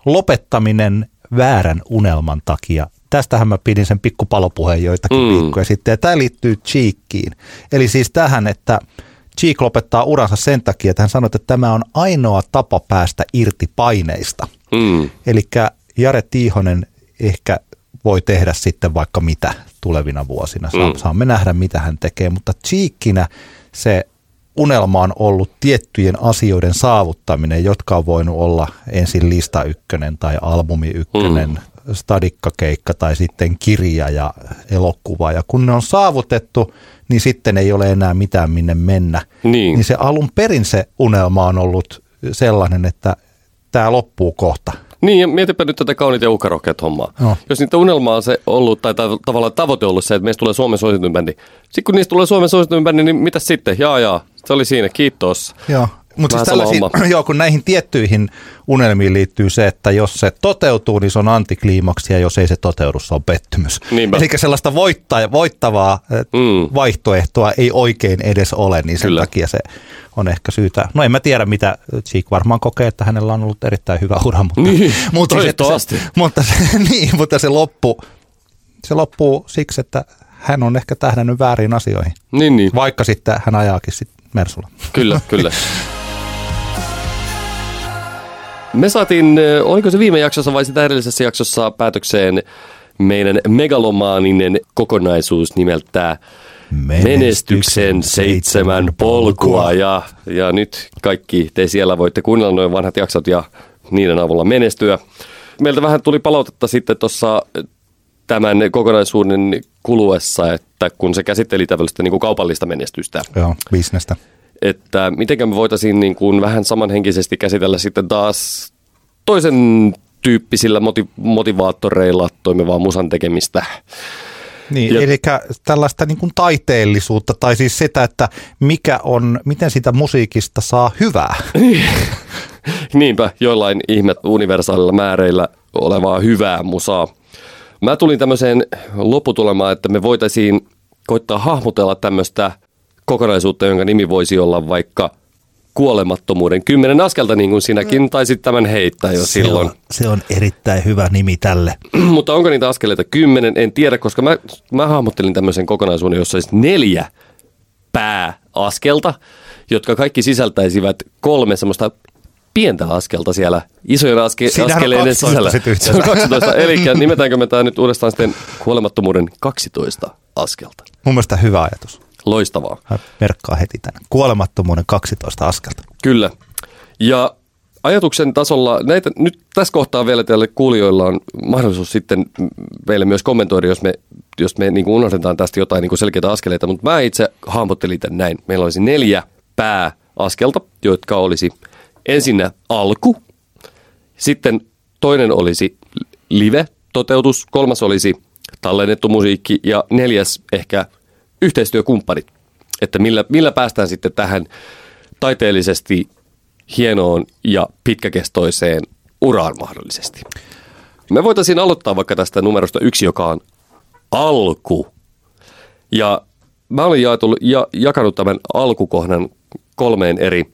lopettaminen väärän unelman takia. Tästähän mä pidin sen pikkupalopuheen joitakin mm. viikkoja sitten, ja tämä liittyy Cheekkiin. Eli siis tähän, että Cheek lopettaa uransa sen takia, että hän sanoi, että tämä on ainoa tapa päästä irti paineista. Mm. Eli Jare Tiihonen ehkä voi tehdä sitten vaikka mitä tulevina vuosina. Mm. mm. Saamme nähdä, mitä hän tekee, mutta Cheekkinä se unelma on ollut tiettyjen asioiden saavuttaminen, jotka on voinut olla ensin lista ykkönen tai albumi ykkönen, mm. stadikkakeikka tai sitten kirja ja elokuva. Ja kun ne on saavutettu, niin sitten ei ole enää mitään minne mennä. Niin. niin se alun perin se unelma on ollut sellainen, että tämä loppuu kohta. Niin, ja mietipä nyt tätä kauniita ja uhkarohkeat hommaa. No. Jos niitä unelmaa on se ollut, tai tav- tavallaan tavoite ollut se, että meistä tulee Suomen suosituin bändi. Sitten kun niistä tulee Suomen suosituin bändi, niin mitä sitten? Jaa, jaa, se oli siinä, kiitos. Joo. Mutta siis tällaisiin, *clears throat* joo, kun näihin tiettyihin unelmiin liittyy se, että jos se toteutuu, niin se on antikliimaksi, ja jos ei se toteudu, se on pettymys. Niinpä. Eli sellaista voittaa, voittavaa Mm. mm. vaihtoehtoa ei oikein edes ole, niin sen Kyllä. Takia se on ehkä syytä. No en mä tiedä, mitä Cheek varmaan kokee, että hänellä on ollut erittäin hyvä ura, mutta, Niin, *laughs* mutta, siis, toivottavasti. se, mutta, se, *laughs* niin, mutta se, loppu, se loppuu siksi, että hän on ehkä tähdännyt väärin asioihin, Niin, niin. vaikka sitten hän ajaakin sitten Mersulla. Kyllä, kyllä. *laughs* Me saatiin, ö, oliko se viime jaksossa vai sitä edellisessä jaksossa päätökseen meidän megalomaaninen kokonaisuus nimeltä Menestyksen seitsemän polkua. Ja, ja nyt kaikki te siellä voitte kuunnella noin vanhat jaksot ja niiden avulla menestyä. Meiltä vähän tuli palautetta sitten tuossa tämän kokonaisuuden kuluessa, että kun se käsitteli tällaista niin kuin kaupallista menestystä, Joo, bisnestä. Että miten me voitaisiin niin kuin vähän samanhenkisesti käsitellä sitten taas toisen tyyppisillä moti- motivaattoreilla toimivaa musan tekemistä. Niin, Ja- eli tällaista niin kuin taiteellisuutta, tai siis sitä, että mikä on, miten sitä musiikista saa hyvää. *laughs* Niinpä, joillain ihme universaalilla määreillä olevaa hyvää musaa. Mä tulin tämmöiseen lopputulemaan, että me voitaisiin koittaa hahmotella tämmöistä kokonaisuutta, jonka nimi voisi olla vaikka kuolemattomuuden kymmenen askelta, niin kuin sinäkin taisit tämän heittää jo silloin. Se on, se on erittäin hyvä nimi tälle. *clears throat* Mutta onko niitä askeleita kymmenen, en tiedä, koska mä, mä hahmottelin tämmöisen kokonaisuuden, jossa olisi neljä pääaskelta, jotka kaikki sisältäisivät kolme semmoista pientä askelta siellä isojen aske- Siinähän askeleiden 12 sisällä. Se on 12. Eli nimetäänkö me tämä nyt uudestaan sitten kuolemattomuuden 12 askelta. Mun mielestä hyvä ajatus. Loistavaa. Merkkaa heti tänne. Kuolemattomuuden 12 askelta. Kyllä. Ja ajatuksen tasolla, näitä, nyt tässä kohtaa vielä teille kuulijoilla on mahdollisuus sitten meille myös kommentoida, jos me, jos me niin kuin unohdetaan tästä jotain niin kuin selkeitä askeleita, mutta mä itse hahmottelin tämän näin. Meillä olisi neljä pääaskelta, jotka olisi ensinnä alku, sitten toinen olisi live-toteutus, kolmas olisi tallennettu musiikki ja neljäs ehkä yhteistyökumppanit. Että millä, millä päästään sitten tähän taiteellisesti hienoon ja pitkäkestoiseen uraan mahdollisesti. Me voitaisiin aloittaa vaikka tästä numerosta yksi, joka on alku. Ja mä olin jaetul, ja, jakanut tämän alkukohdan kolmeen eri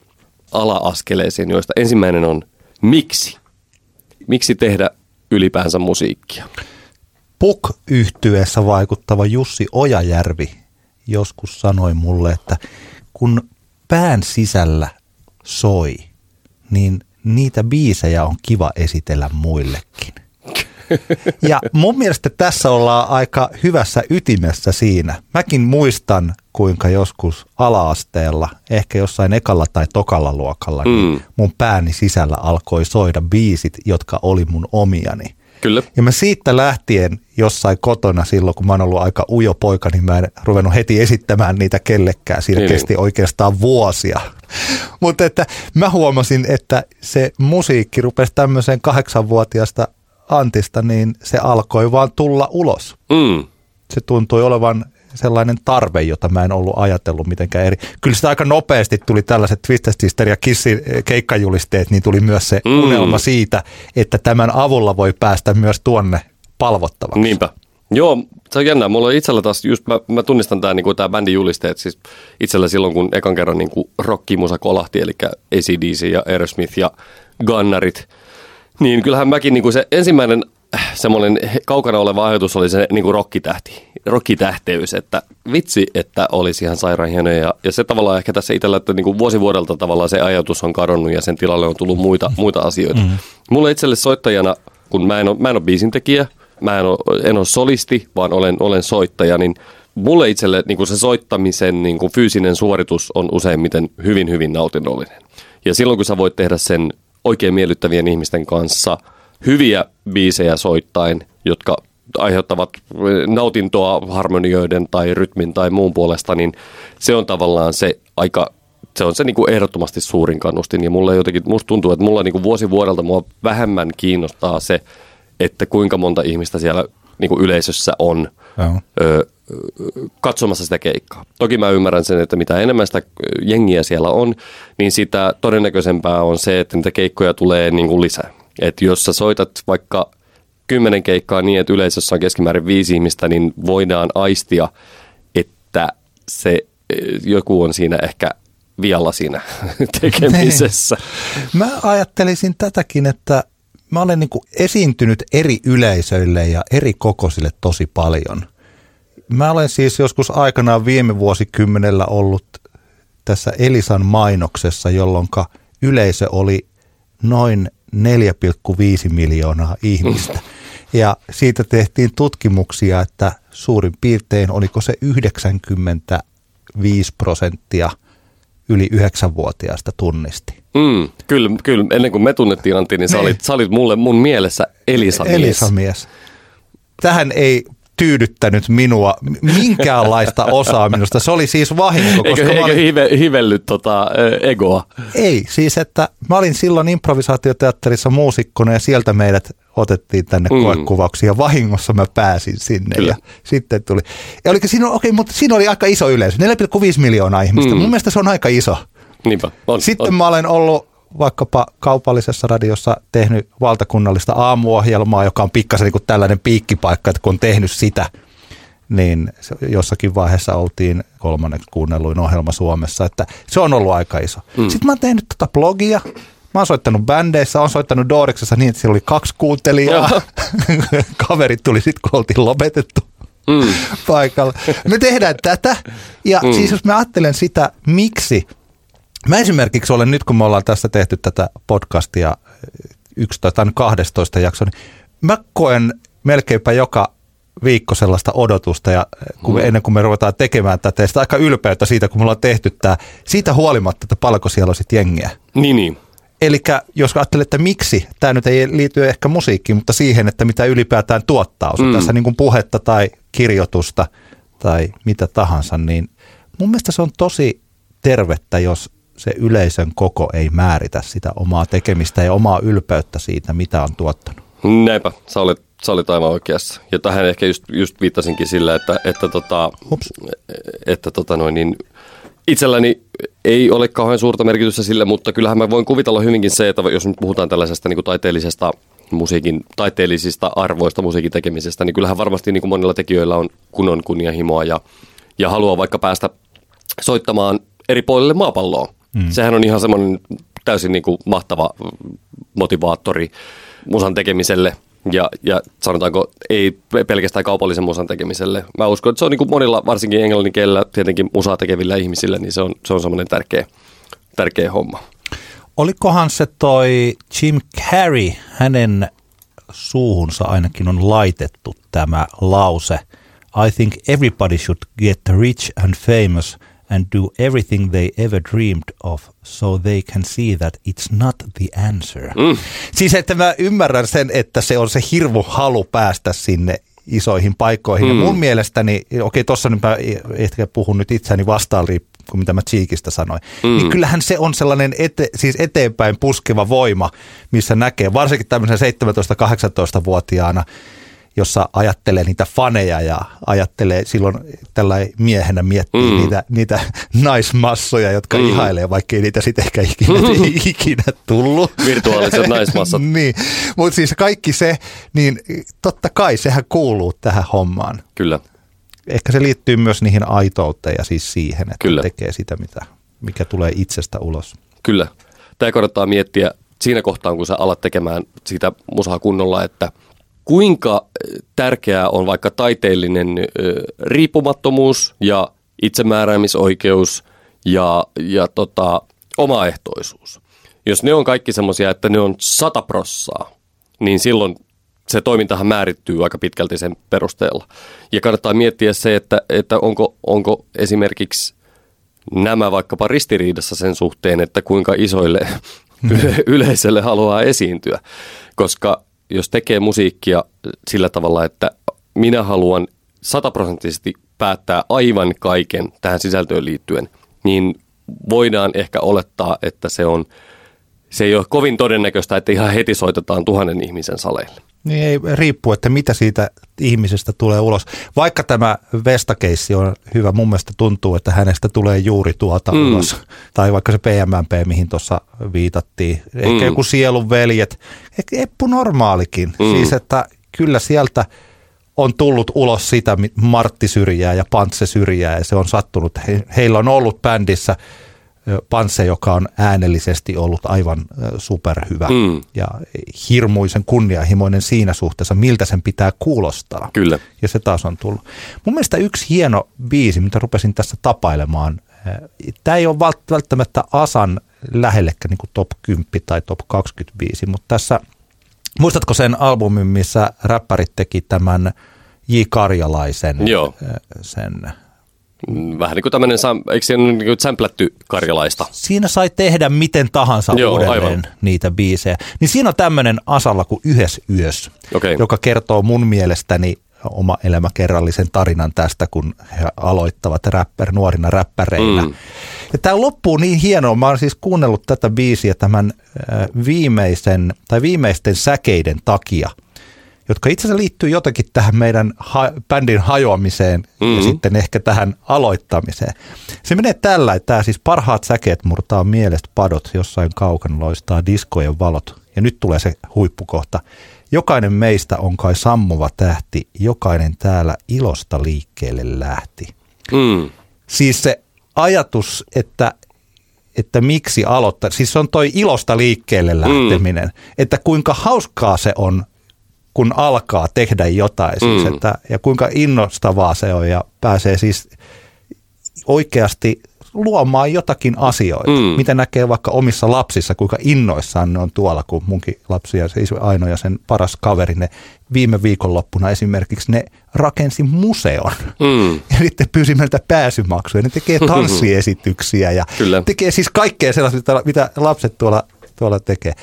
ala-askeleeseen, joista ensimmäinen on miksi. Miksi tehdä ylipäänsä musiikkia? puk yhtyeessä vaikuttava Jussi Ojajärvi joskus sanoi mulle, että kun pään sisällä soi, niin niitä biisejä on kiva esitellä muillekin. Ja mun mielestä tässä ollaan aika hyvässä ytimessä siinä. Mäkin muistan, kuinka joskus ala-asteella, ehkä jossain ekalla tai tokalla luokalla, niin Mm. mun pääni sisällä alkoi soida biisit, jotka oli mun omiani. Kyllä. Ja mä siitä lähtien jossain kotona silloin, kun mä oon ollut aika ujo poika, niin mä en ruvennut heti esittämään niitä kellekään. Siinä Niin, niin, kesti oikeastaan vuosia. Mutta että mä huomasin, että se musiikki rupesi tämmöiseen kahdeksanvuotiaasta Antista, niin se alkoi vaan tulla ulos. Mm. Se tuntui olevan sellainen tarve, jota mä en ollut ajatellut mitenkään eri. Kyllä sitä aika nopeasti tuli tällaiset Twisted Sister ja Kissin eh, keikkajulisteet, niin tuli myös se Mm. unelma siitä, että tämän avulla voi päästä myös tuonne palvottavaksi. Niinpä. Joo, se on jännä. Mulla on itsellä taas, just mä, mä tunnistan tämä niinku, tää bändin julisteet, siis itsellä silloin, kun ekan kerran niinku, rockimusa kolahti, eli ACDC ja Aerosmith ja Gunnarit, niin kyllähän mäkin niinku, se ensimmäinen semmoinen kaukana oleva ajatus oli se niinku, rockitähti, rockitähteys, että vitsi, että olisi ihan sairaan hieno. Ja, ja se tavallaan ehkä tässä itsellä, että niinku, vuosi vuodelta tavallaan se ajatus on kadonnut ja sen tilalle on tullut muita, muita asioita. Mm. Mulle itselle soittajana, kun mä en ole, mä en ole biisintekijä, mä en ole, en ole solisti, vaan olen, olen soittaja, niin mulle itselle niin kuin se soittamisen niin kuin fyysinen suoritus on useimmiten hyvin, hyvin nautinnollinen. Ja silloin kun sä voit tehdä sen oikein miellyttävien ihmisten kanssa hyviä biisejä soittain, jotka aiheuttavat nautintoa harmonioiden tai rytmin tai muun puolesta, niin se on tavallaan se aika se on se niin kuin ehdottomasti suurin kannustin. Ja mulle jotenkin, musta tuntuu, että mulla niin kuin vuosi vuodelta mua vähemmän kiinnostaa se, että kuinka monta ihmistä siellä niin kuin yleisössä on ö, katsomassa sitä keikkaa. Toki mä ymmärrän sen, että mitä enemmän sitä jengiä siellä on, niin sitä todennäköisempää on se, että niitä keikkoja tulee niin kuin lisää. Että jos sä soitat vaikka kymmenen keikkaa niin, että yleisössä on keskimäärin viisi ihmistä, niin voidaan aistia, että se joku on siinä ehkä vialla siinä *laughs* tekemisessä. Mä ajattelisin tätäkin, että mä olen niin esiintynyt eri yleisöille ja eri kokoisille tosi paljon. Mä olen siis joskus aikanaan viime vuosikymmenellä ollut tässä Elisan mainoksessa, jolloin yleisö oli noin 4,5 miljoonaa ihmistä. Ja siitä tehtiin tutkimuksia, että suurin piirtein oliko se 95 prosenttia – yli yhdeksänvuotiaasta tunnisti. Mm, kyllä, kyllä, ennen kuin me tunnettiin Antti, niin sä, niin. olit, sä olit mulle mun mielessä Elisa-mies. Elisa-mies. Tähän ei tyydyttänyt minua minkäänlaista osaa minusta. Se oli siis vahinko. Koska eikö, olin... hive, hivellyt tota, egoa? Ei, siis että mä olin silloin improvisaatioteatterissa muusikkona ja sieltä meidät otettiin tänne mm. koekuvauksiin ja vahingossa mä pääsin sinne Kyllä. ja sitten tuli. Ja oliko siinä, okei, mutta siinä oli aika iso yleisö, 4,5 miljoonaa ihmistä. Mm. Mun mielestä se on aika iso. Niinpä, on, Sitten on. mä olen ollut vaikkapa kaupallisessa radiossa tehnyt valtakunnallista aamuohjelmaa, joka on pikkasen niin kuin tällainen piikkipaikka, että kun on tehnyt sitä, niin jossakin vaiheessa oltiin kolmannen kuunnelluin ohjelma Suomessa, että se on ollut aika iso. Mm. Sitten mä oon tehnyt tota blogia, Mä oon soittanut bändeissä, oon soittanut Doriksessa niin, että siellä oli kaksi kuuntelijaa. *laughs* Kaverit tuli sitten, kun oltiin lopetettu mm. paikalla. Me tehdään tätä. Ja mm. siis jos mä ajattelen sitä, miksi. Mä esimerkiksi olen nyt, kun me ollaan tässä tehty tätä podcastia 11 tai 12 jakso, niin mä koen melkeinpä joka viikko sellaista odotusta ja kun me, mm. ennen kuin me ruvetaan tekemään tätä ja sitä aika ylpeyttä siitä, kun me ollaan tehty tämä, siitä huolimatta, että paljonko siellä on sitten jengiä. Niin, niin. Eli jos ajattelet, että miksi, tämä nyt ei liity ehkä musiikkiin, mutta siihen, että mitä ylipäätään tuottaa, on mm. tässä niin kuin puhetta tai kirjoitusta tai mitä tahansa, niin mun mielestä se on tosi tervettä, jos se yleisön koko ei määritä sitä omaa tekemistä ja omaa ylpeyttä siitä, mitä on tuottanut. Näinpä, sä olet, sä olet aivan oikeassa. Ja tähän ehkä just, just viittasinkin sillä, että, että, tota, että tota noin, niin itselläni ei ole kauhean suurta merkitystä sille, mutta kyllähän mä voin kuvitella hyvinkin se, että jos nyt puhutaan tällaisesta niin kuin taiteellisesta musiikin, taiteellisista arvoista musiikin tekemisestä, niin kyllähän varmasti niin kuin monilla tekijöillä on kunnon kunnianhimoa ja, ja haluaa vaikka päästä soittamaan eri puolille maapalloa. Mm. Sehän on ihan semmoinen täysin niin kuin mahtava motivaattori musan tekemiselle – ja, ja sanotaanko ei pelkästään kaupallisen musan tekemiselle. Mä uskon, että se on niin kuin monilla, varsinkin englannin kielellä tietenkin musaa tekevillä ihmisillä, niin se on, se on semmoinen tärkeä, tärkeä homma. Olikohan se toi Jim Carrey, hänen suuhunsa ainakin on laitettu tämä lause. I think everybody should get rich and famous – and do everything they ever dreamed of so they can see that it's not the answer. Mm. Siis että mä ymmärrän sen, että se on se hirvu halu päästä sinne isoihin paikkoihin. Mm. Ja mun mielestäni, okei tuossa nyt mä ehkä puhun nyt itseäni vastaan kuin mitä mä Cheekistä sanoin, mm. niin kyllähän se on sellainen ete, siis eteenpäin puskeva voima, missä näkee, varsinkin tämmöisen 17-18-vuotiaana, jossa ajattelee niitä faneja ja ajattelee silloin tällä miehenä miettii mm. niitä, niitä *laughs* naismassoja, jotka mm. ihailee, vaikka ei niitä sitten ehkä ikinä, *laughs* ikinä tullut. Virtuaaliset naismassat. *laughs* niin, mutta siis kaikki se, niin totta kai sehän kuuluu tähän hommaan. Kyllä. Ehkä se liittyy myös niihin aitouteen ja siis siihen, että Kyllä. tekee sitä, mitä, mikä tulee itsestä ulos. Kyllä. Tämä kannattaa miettiä siinä kohtaa, kun sä alat tekemään sitä musaa kunnolla, että kuinka tärkeää on vaikka taiteellinen riippumattomuus ja itsemääräämisoikeus ja, ja tota, omaehtoisuus. Jos ne on kaikki semmoisia, että ne on sata prossaa, niin silloin se toimintahan määrittyy aika pitkälti sen perusteella. Ja kannattaa miettiä se, että, että onko, onko esimerkiksi nämä vaikkapa ristiriidassa sen suhteen, että kuinka isoille *laughs* yle- yleisölle haluaa esiintyä. Koska jos tekee musiikkia sillä tavalla, että minä haluan sataprosenttisesti päättää aivan kaiken tähän sisältöön liittyen, niin voidaan ehkä olettaa, että se on se ei ole kovin todennäköistä, että ihan heti soitetaan tuhannen ihmisen saleille. Niin ei riippuu, että mitä siitä ihmisestä tulee ulos. Vaikka tämä Vestakeissi on hyvä, mun mielestä tuntuu, että hänestä tulee juuri tuota mm. ulos. Tai vaikka se PMMP, mihin tuossa viitattiin. Ehkä mm. joku sielun veljet. Ehkä Eppu Normaalikin. Mm. Siis, että kyllä sieltä on tullut ulos sitä Martti Syrjää ja Pantse Syrjää ja se on sattunut. He, heillä on ollut bändissä – Panse, joka on äänellisesti ollut aivan superhyvä mm. ja hirmuisen kunnianhimoinen siinä suhteessa, miltä sen pitää kuulostaa. Kyllä. Ja se taas on tullut. Mun mielestä yksi hieno biisi, mitä rupesin tässä tapailemaan, tämä ei ole välttämättä Asan lähellekään niin kuin top 10 tai top 25, mutta tässä, muistatko sen albumin, missä räppärit teki tämän J. Karjalaisen Joo. sen vähän niin kuin tämmöinen, eikö siinä niin kuin sämplätty karjalaista? Siinä sai tehdä miten tahansa Joo, uudelleen aivan. niitä biisejä. Niin siinä on tämmöinen asalla kuin Yhes yös, okay. joka kertoo mun mielestäni oma elämäkerrallisen tarinan tästä, kun he aloittavat rapper, nuorina räppäreinä. Mm. Ja tämä loppuu niin hienoa. Mä oon siis kuunnellut tätä biisiä tämän viimeisen, tai viimeisten säkeiden takia – jotka itse asiassa liittyy jotenkin tähän meidän ha- bändin hajoamiseen mm-hmm. ja sitten ehkä tähän aloittamiseen. Se menee tällä, että tämä siis parhaat säkeet murtaa mielestä padot, jossain kaukana loistaa diskojen valot. Ja nyt tulee se huippukohta. Jokainen meistä on kai sammuva tähti, jokainen täällä ilosta liikkeelle lähti. Mm. Siis se ajatus, että että miksi aloittaa, siis se on toi ilosta liikkeelle mm. lähteminen, mm. että kuinka hauskaa se on kun alkaa tehdä jotain siis, mm. että, ja kuinka innostavaa se on ja pääsee siis oikeasti luomaan jotakin asioita, mm. mitä näkee vaikka omissa lapsissa, kuinka innoissaan ne on tuolla, kun munkin lapsi ja siis Aino ja sen paras kaveri, ne viime viikonloppuna esimerkiksi ne rakensi museon. Mm. *laughs* Ja sitten pyysi meiltä pääsymaksuja. Ne tekee *laughs* tanssiesityksiä ja Kyllä. tekee siis kaikkea sellaista, mitä lapset tuolla, tuolla tekee.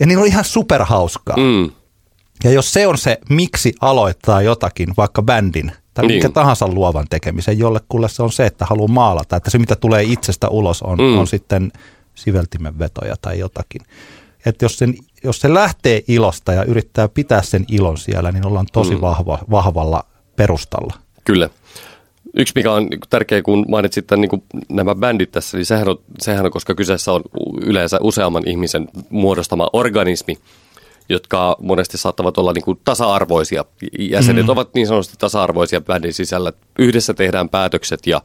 Ja niin on ihan superhauskaa. Mm. Ja jos se on se, miksi aloittaa jotakin, vaikka bändin tai niin. mikä tahansa luovan tekemisen, jollekulle se on se, että haluaa maalata, että se mitä tulee itsestä ulos on, mm. on sitten siveltimen vetoja tai jotakin. Että jos, sen, jos se lähtee ilosta ja yrittää pitää sen ilon siellä, niin ollaan tosi mm. vahva, vahvalla perustalla. Kyllä. Yksi, mikä on tärkeä, kun mainitsit tämän, niin nämä bändit tässä, niin sehän on, sehän on, koska kyseessä on yleensä useamman ihmisen muodostama organismi, jotka monesti saattavat olla niin kuin tasa-arvoisia. Jäsenet mm. ovat niin sanotusti tasa-arvoisia bändin sisällä. Yhdessä tehdään päätökset ja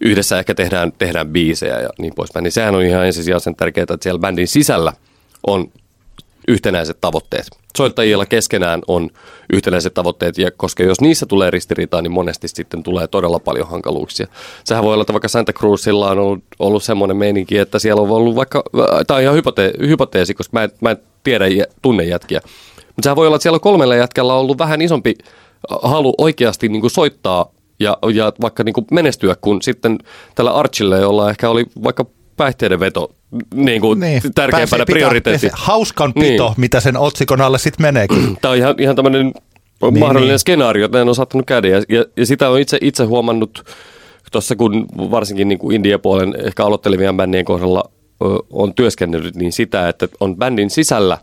yhdessä ehkä tehdään, tehdään biisejä ja niin poispäin. Niin sehän on ihan ensisijaisen tärkeää, että siellä bändin sisällä on yhtenäiset tavoitteet. Soittajilla keskenään on yhtenäiset tavoitteet, ja koska jos niissä tulee ristiriitaa, niin monesti sitten tulee todella paljon hankaluuksia. Sehän voi olla, että vaikka Santa Cruzilla on ollut, ollut semmoinen meininki, että siellä on ollut vaikka, tämä on ihan hypote- hypoteesi, koska mä en, mä en tiedä tunne jätkiä, mutta sehän voi olla, että siellä kolmella jätkällä on ollut vähän isompi halu oikeasti niin kuin soittaa ja, ja vaikka niin kuin menestyä, kun sitten tällä Archille, jolla ehkä oli vaikka päihteiden veto niin kuin niin, tärkeimpänä prioriteetti. Hauskan pito, niin. mitä sen otsikon alle sitten meneekin. Tämä on ihan, ihan tämmöinen niin, mahdollinen niin. skenaario, että näin on saattanut käydä. Ja, ja, ja sitä on itse, itse huomannut tuossa, kun varsinkin niin kuin India-puolen ehkä aloittelevien bändien kohdalla ö, on työskennellyt, niin sitä, että on bändin sisällä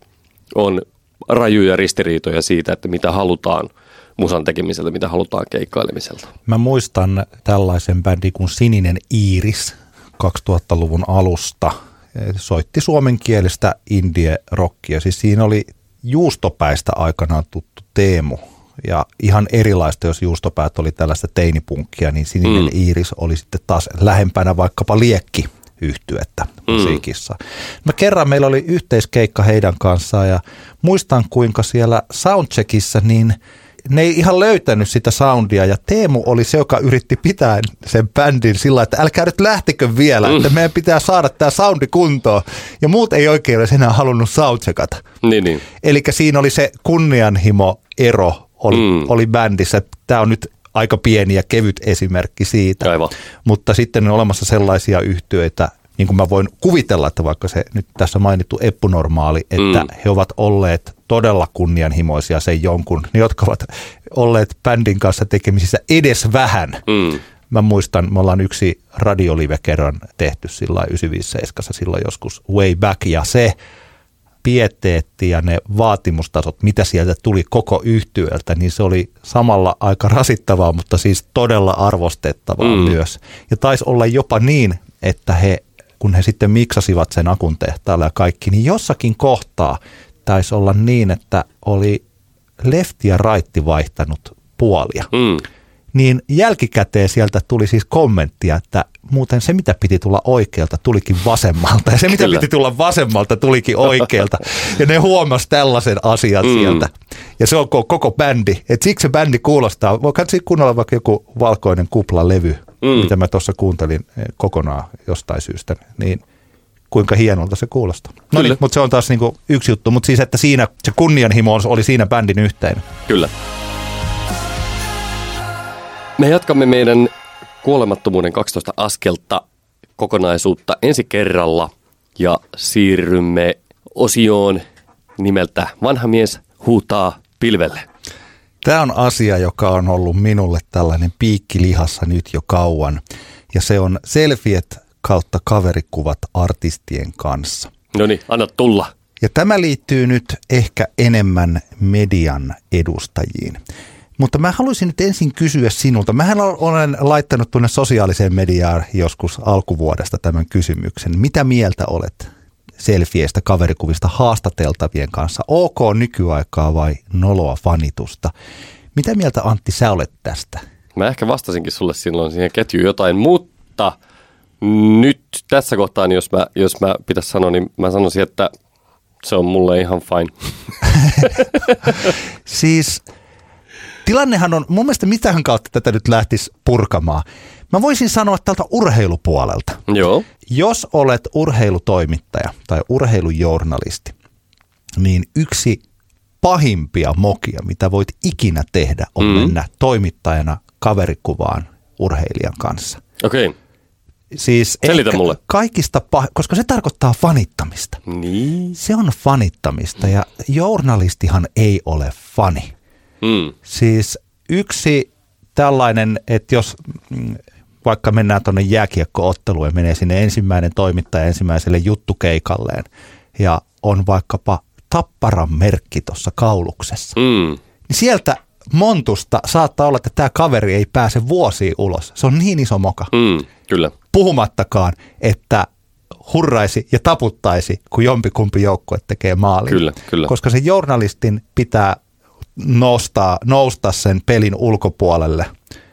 on rajuja ristiriitoja siitä, että mitä halutaan musan tekemiseltä, mitä halutaan keikkailemiselta. Mä muistan tällaisen bändin kuin Sininen Iiris 2000-luvun alusta. Soitti suomenkielistä indie-rockia. Siis siinä oli juustopäistä aikanaan tuttu Teemu. Ja ihan erilaista, jos juustopäät oli tällaista teinipunkkia, niin Sininen mm. Iiris oli sitten taas lähempänä vaikkapa liekki yhtyettä mm. musiikissa. Mä kerran meillä oli yhteiskeikka heidän kanssaan ja muistan kuinka siellä soundcheckissa niin ne ei ihan löytänyt sitä soundia ja Teemu oli se, joka yritti pitää sen bändin sillä että älkää nyt lähtekö vielä, mm. että meidän pitää saada tämä soundi kuntoon. Ja muut ei oikein ole enää halunnut soundcheckata. Niin, niin. Eli siinä oli se kunnianhimo ero oli, mm. oli bändissä. Tämä on nyt aika pieni ja kevyt esimerkki siitä. Aivan. Mutta sitten on olemassa sellaisia yhtiöitä, niin kuin mä voin kuvitella, että vaikka se nyt tässä mainittu Eppunormaali, että mm. he ovat olleet todella kunnianhimoisia sen jonkun, ne jotka ovat olleet bändin kanssa tekemisissä edes vähän. Mm. Mä muistan, me ollaan yksi radiolive kerran tehty sillä 957 silloin joskus way back, ja se pieteetti ja ne vaatimustasot, mitä sieltä tuli koko yhtiöltä, niin se oli samalla aika rasittavaa, mutta siis todella arvostettavaa mm. myös. Ja taisi olla jopa niin, että he, kun he sitten miksasivat sen akun tehtaalle ja kaikki, niin jossakin kohtaa taisi olla niin, että oli lefti ja raitti vaihtanut puolia. Mm niin jälkikäteen sieltä tuli siis kommenttia, että muuten se, mitä piti tulla oikealta, tulikin vasemmalta. Ja se, mitä Kyllä. piti tulla vasemmalta, tulikin oikealta. Ja ne huomasi tällaisen asian mm. sieltä. Ja se on koko bändi. Et siksi se bändi kuulostaa, voi katsoa kuunnella vaikka joku valkoinen kuplalevy, mm. mitä mä tuossa kuuntelin eh, kokonaan jostain syystä, niin kuinka hienolta se kuulostaa. No niin, mutta se on taas niinku yksi juttu, mutta siis, että siinä se kunnianhimo oli siinä bändin yhteinen. Kyllä. Me jatkamme meidän kuolemattomuuden 12 askelta kokonaisuutta ensi kerralla ja siirrymme osioon nimeltä Vanha mies huutaa pilvelle. Tämä on asia, joka on ollut minulle tällainen piikki lihassa nyt jo kauan. Ja se on selfiet kautta kaverikuvat artistien kanssa. No niin, anna tulla. Ja tämä liittyy nyt ehkä enemmän median edustajiin. Mutta mä haluaisin nyt ensin kysyä sinulta. Mähän olen laittanut tuonne sosiaaliseen mediaan joskus alkuvuodesta tämän kysymyksen. Mitä mieltä olet selfieistä, kaverikuvista haastateltavien kanssa? OK nykyaikaa vai noloa fanitusta? Mitä mieltä Antti sä olet tästä? Mä ehkä vastasinkin sulle silloin siihen ketjuun jotain, mutta nyt tässä kohtaa, niin jos mä, jos mä pitäisi sanoa, niin mä sanoisin, että se on mulle ihan fine. *laughs* siis tilannehan on, mun mielestä mitähän kautta tätä nyt lähtisi purkamaan. Mä voisin sanoa tältä urheilupuolelta. Joo. Jos olet urheilutoimittaja tai urheilujournalisti, niin yksi pahimpia mokia, mitä voit ikinä tehdä, on mm. mennä toimittajana kaverikuvaan urheilijan kanssa. Okei. Okay. Siis Selitä mulle. Kaikista pah- koska se tarkoittaa fanittamista. Niin. Se on fanittamista ja journalistihan ei ole fani. Mm. Siis yksi tällainen, että jos mm, vaikka mennään tuonne jääkiekkootteluun ja menee sinne ensimmäinen toimittaja ensimmäiselle juttukeikalleen ja on vaikkapa tapparan merkki tuossa kauluksessa, mm. niin sieltä montusta saattaa olla, että tämä kaveri ei pääse vuosiin ulos. Se on niin iso moka. Mm, kyllä. Puhumattakaan, että hurraisi ja taputtaisi, kun jompikumpi joukkue tekee maalin. Kyllä, kyllä. Koska se journalistin pitää nostaa, nousta sen pelin ulkopuolelle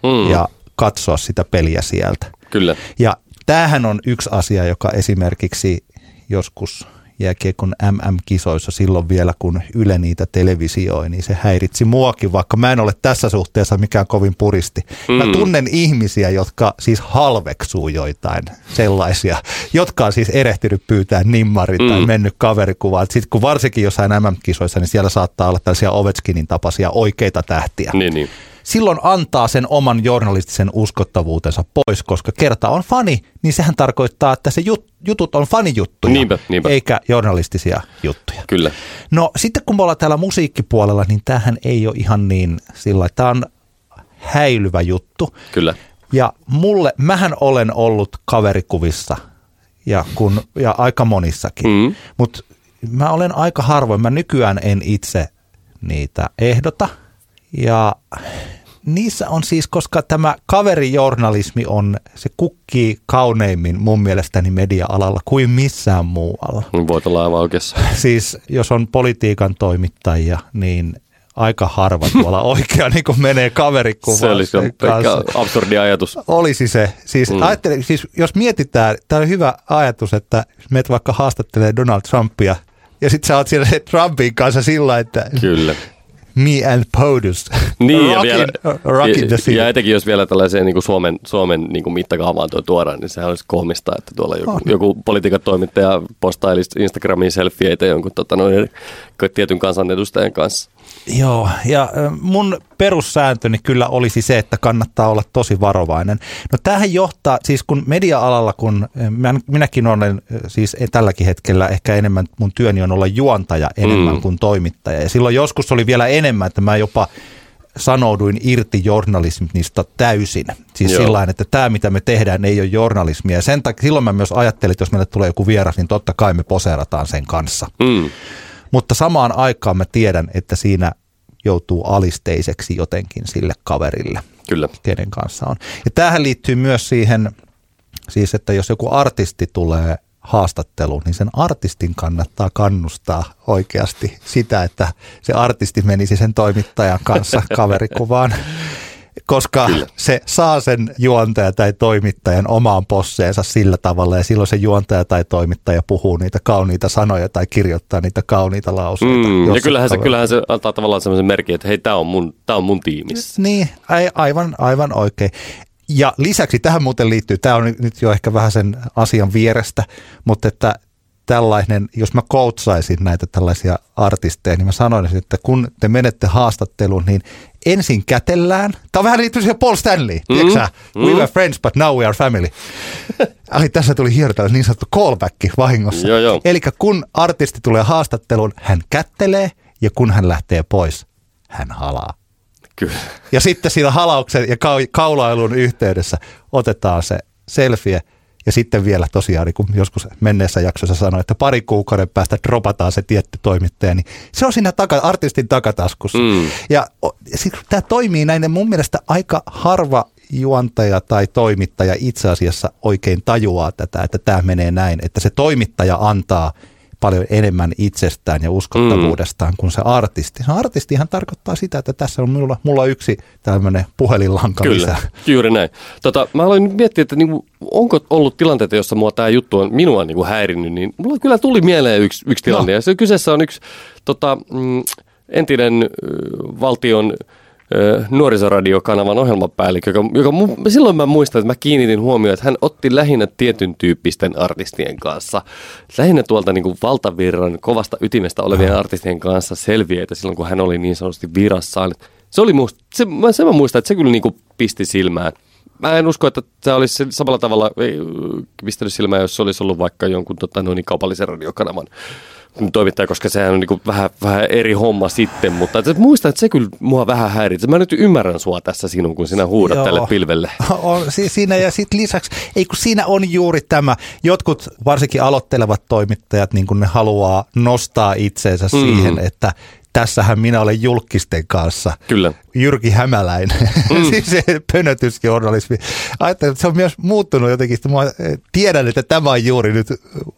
mm. ja katsoa sitä peliä sieltä. Kyllä. Ja tämähän on yksi asia, joka esimerkiksi joskus jääkiekon MM-kisoissa silloin vielä, kun Yle niitä televisioi, niin se häiritsi muakin, vaikka mä en ole tässä suhteessa mikään kovin puristi. Mm. Mä tunnen ihmisiä, jotka siis halveksuu joitain sellaisia, jotka on siis erehtynyt pyytää nimmari mm. tai mennyt kaverikuvaan. Sitten kun varsinkin jossain MM-kisoissa, niin siellä saattaa olla tällaisia Ovechkinin tapaisia oikeita tähtiä. Niin, niin silloin antaa sen oman journalistisen uskottavuutensa pois, koska kerta on fani, niin sehän tarkoittaa, että se jut, jutut on fanijuttuja, niinpä, niinpä. eikä journalistisia juttuja. Kyllä. No sitten kun me ollaan täällä musiikkipuolella, niin tämähän ei ole ihan niin sillä tämä on häilyvä juttu. Kyllä. Ja mulle, mähän olen ollut kaverikuvissa ja, kun, ja aika monissakin, mm. mutta mä olen aika harvoin, mä nykyään en itse niitä ehdota – Ja niissä on siis, koska tämä kaverijournalismi on, se kukkii kauneimmin mun mielestäni media-alalla kuin missään muualla. Voit olla aivan oikeassa. *laughs* Siis jos on politiikan toimittajia, niin aika harva *laughs* tuolla oikea niin kuin menee kaverikuvaan. Se olisi absurdi ajatus. Olisi se. Siis, mm. ajattele, siis jos mietitään, tämä on hyvä ajatus, että meet vaikka haastattelee Donald Trumpia ja sitten sä oot siellä *laughs* Trumpin kanssa sillä, että Kyllä me and POTUS. Niin, rockin, ja, *laughs* vielä, rockin the ja, ja etenkin jos vielä tällaiseen niin kuin Suomen, Suomen niin kuin mittakaavaan tuo tuodaan, niin sehän olisi koomista, että tuolla joku, oh. joku politiikan toimittaja postailisi Instagramiin selfieitä jonkun tota, noin, tietyn kansanedustajan kanssa. Joo, ja mun perussääntöni kyllä olisi se, että kannattaa olla tosi varovainen. No tähän johtaa, siis kun media-alalla, kun minäkin olen siis tälläkin hetkellä ehkä enemmän, mun työni on olla juontaja enemmän mm. kuin toimittaja. Ja silloin joskus oli vielä enemmän, että mä jopa sanouduin irti journalismista täysin. Siis sillä että tämä mitä me tehdään ei ole journalismia. Ja sen takia silloin mä myös ajattelin, että jos meille tulee joku vieras, niin totta kai me poseerataan sen kanssa. Mm. Mutta samaan aikaan mä tiedän, että siinä joutuu alisteiseksi jotenkin sille kaverille, Kyllä. kenen kanssa on. Ja tähän liittyy myös siihen, siis että jos joku artisti tulee haastatteluun, niin sen artistin kannattaa kannustaa oikeasti sitä, että se artisti menisi sen toimittajan kanssa *laughs* kaverikuvaan koska Kyllä. se saa sen juontaja tai toimittajan omaan posseensa sillä tavalla ja silloin se juontaja tai toimittaja puhuu niitä kauniita sanoja tai kirjoittaa niitä kauniita lauseita. Mm, ja kyllähän se, kyllähän se antaa tavallaan sellaisen merkin, että hei, tämä on mun, tää on mun tiimissä. Niin, aivan, aivan oikein. Ja lisäksi tähän muuten liittyy, tämä on nyt jo ehkä vähän sen asian vierestä, mutta että tällainen, jos mä koutsaisin näitä tällaisia artisteja, niin mä sanoisin, että kun te menette haastatteluun, niin ensin kätellään. Tämä on vähän liittyy siihen Paul Stanley, mm. tiedätkö mm. We were friends, but now we are family. *laughs* Ai, tässä tuli hieno niin sanottu callback vahingossa. Eli kun artisti tulee haastatteluun, hän kättelee ja kun hän lähtee pois, hän halaa. Kyllä. Ja sitten siinä halauksen ja kaulailun yhteydessä otetaan se selfie – ja sitten vielä tosiaan, niin kun joskus menneessä jaksossa sanoi, että pari kuukauden päästä dropataan se tietty toimittaja, niin se on siinä taka, artistin takataskussa. Mm. Ja tämä toimii näin, ja mun mielestä aika harva juontaja tai toimittaja itse asiassa oikein tajuaa tätä, että tämä menee näin, että se toimittaja antaa – paljon enemmän itsestään ja uskottavuudestaan mm. kuin se artisti. Se artistihan tarkoittaa sitä, että tässä on mulla, mulla yksi tämmöinen puhelinlanka Kyllä, lisää. juuri näin. Tota, mä aloin miettiä, että niinku, onko ollut tilanteita, jossa mua tämä juttu on minua niinku häirinnyt, niin mulla kyllä tuli mieleen yksi, yksi tilanne. No. Ja se kyseessä on yksi tota, mm, entinen valtion nuorisoradiokanavan ohjelmapäällikkö, joka, joka silloin mä muistan, että mä kiinnitin huomioon, että hän otti lähinnä tietyn tyyppisten artistien kanssa, lähinnä tuolta niin kuin valtavirran kovasta ytimestä olevien artistien kanssa selviöitä silloin, kun hän oli niin sanotusti virassaan. Se oli musta, se, se mä muistan, että se kyllä niin kuin pisti silmään. Mä en usko, että se olisi samalla tavalla pistänyt silmään, jos se olisi ollut vaikka jonkun tota, noin kaupallisen radiokanavan toimittaja, koska sehän on niin vähän, vähän eri homma sitten, mutta että muistan, että se kyllä mua vähän häiritsee. Mä nyt ymmärrän sua tässä sinun, kun sinä huudat Joo. tälle pilvelle. *laughs* On, siinä ja sitten lisäksi, ei kun siinä on juuri tämä, jotkut varsinkin aloittelevat toimittajat, niin kuin ne haluaa nostaa itseensä mm. siihen, että tässähän minä olen julkisten kanssa. Kyllä. Jyrki Hämäläinen, *laughs* mm. siis se pönötysjournalismi. Ajattelin, että se on myös muuttunut jotenkin. Mä tiedän, että tämä on juuri nyt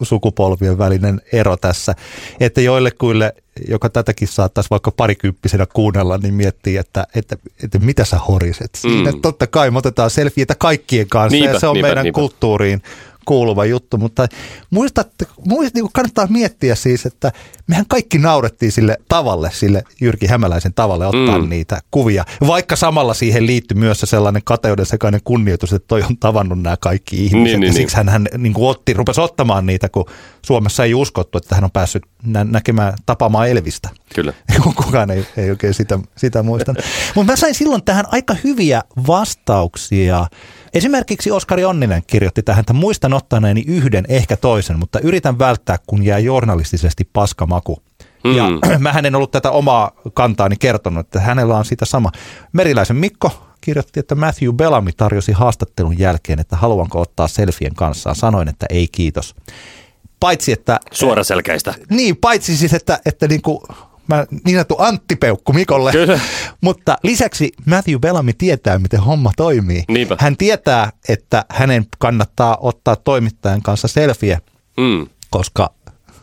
sukupolvien välinen ero tässä. Että joillekuille, joka tätäkin saattaisi vaikka parikymppisenä kuunnella, niin miettii, että, että, että mitä sä horiset. Siinä mm. totta kai me otetaan selfieitä kaikkien kanssa niinpä, ja se on niinpä, meidän niinpä. kulttuuriin kuuluva juttu, mutta muistatte, muist, niin kannattaa miettiä siis, että mehän kaikki naurettiin sille tavalle, sille Jyrki Hämäläisen tavalle ottaa mm. niitä kuvia, vaikka samalla siihen liittyy myös se sellainen kateuden sekainen kunnioitus, että toi on tavannut nämä kaikki ihmiset, niin, niin, ja siksi niin. hän, hän niin kuin otti, rupesi ottamaan niitä, kun Suomessa ei uskottu, että hän on päässyt nä- näkemään, tapaamaan Elvistä. Kyllä. *laughs* Kukaan ei, ei oikein sitä, sitä muista. Mutta mä sain silloin tähän aika hyviä vastauksia Esimerkiksi Oskari Onninen kirjoitti tähän, että muistan ottaneeni yhden, ehkä toisen, mutta yritän välttää, kun jää journalistisesti paskamaku. Mm. Ja *clears throat* mä en ollut tätä omaa kantaani kertonut, että hänellä on sitä sama. Meriläisen Mikko kirjoitti, että Matthew Bellamy tarjosi haastattelun jälkeen, että haluanko ottaa selfien kanssaan. Sanoin, että ei kiitos. Paitsi, että... Suoraselkäistä. Niin, paitsi siis, että, että niin kuin mä, niin sanottu Antti-peukku Mikolle. Kyllä. Mutta lisäksi Matthew Bellamy tietää, miten homma toimii. Niinpä. Hän tietää, että hänen kannattaa ottaa toimittajan kanssa selfie, Mm. koska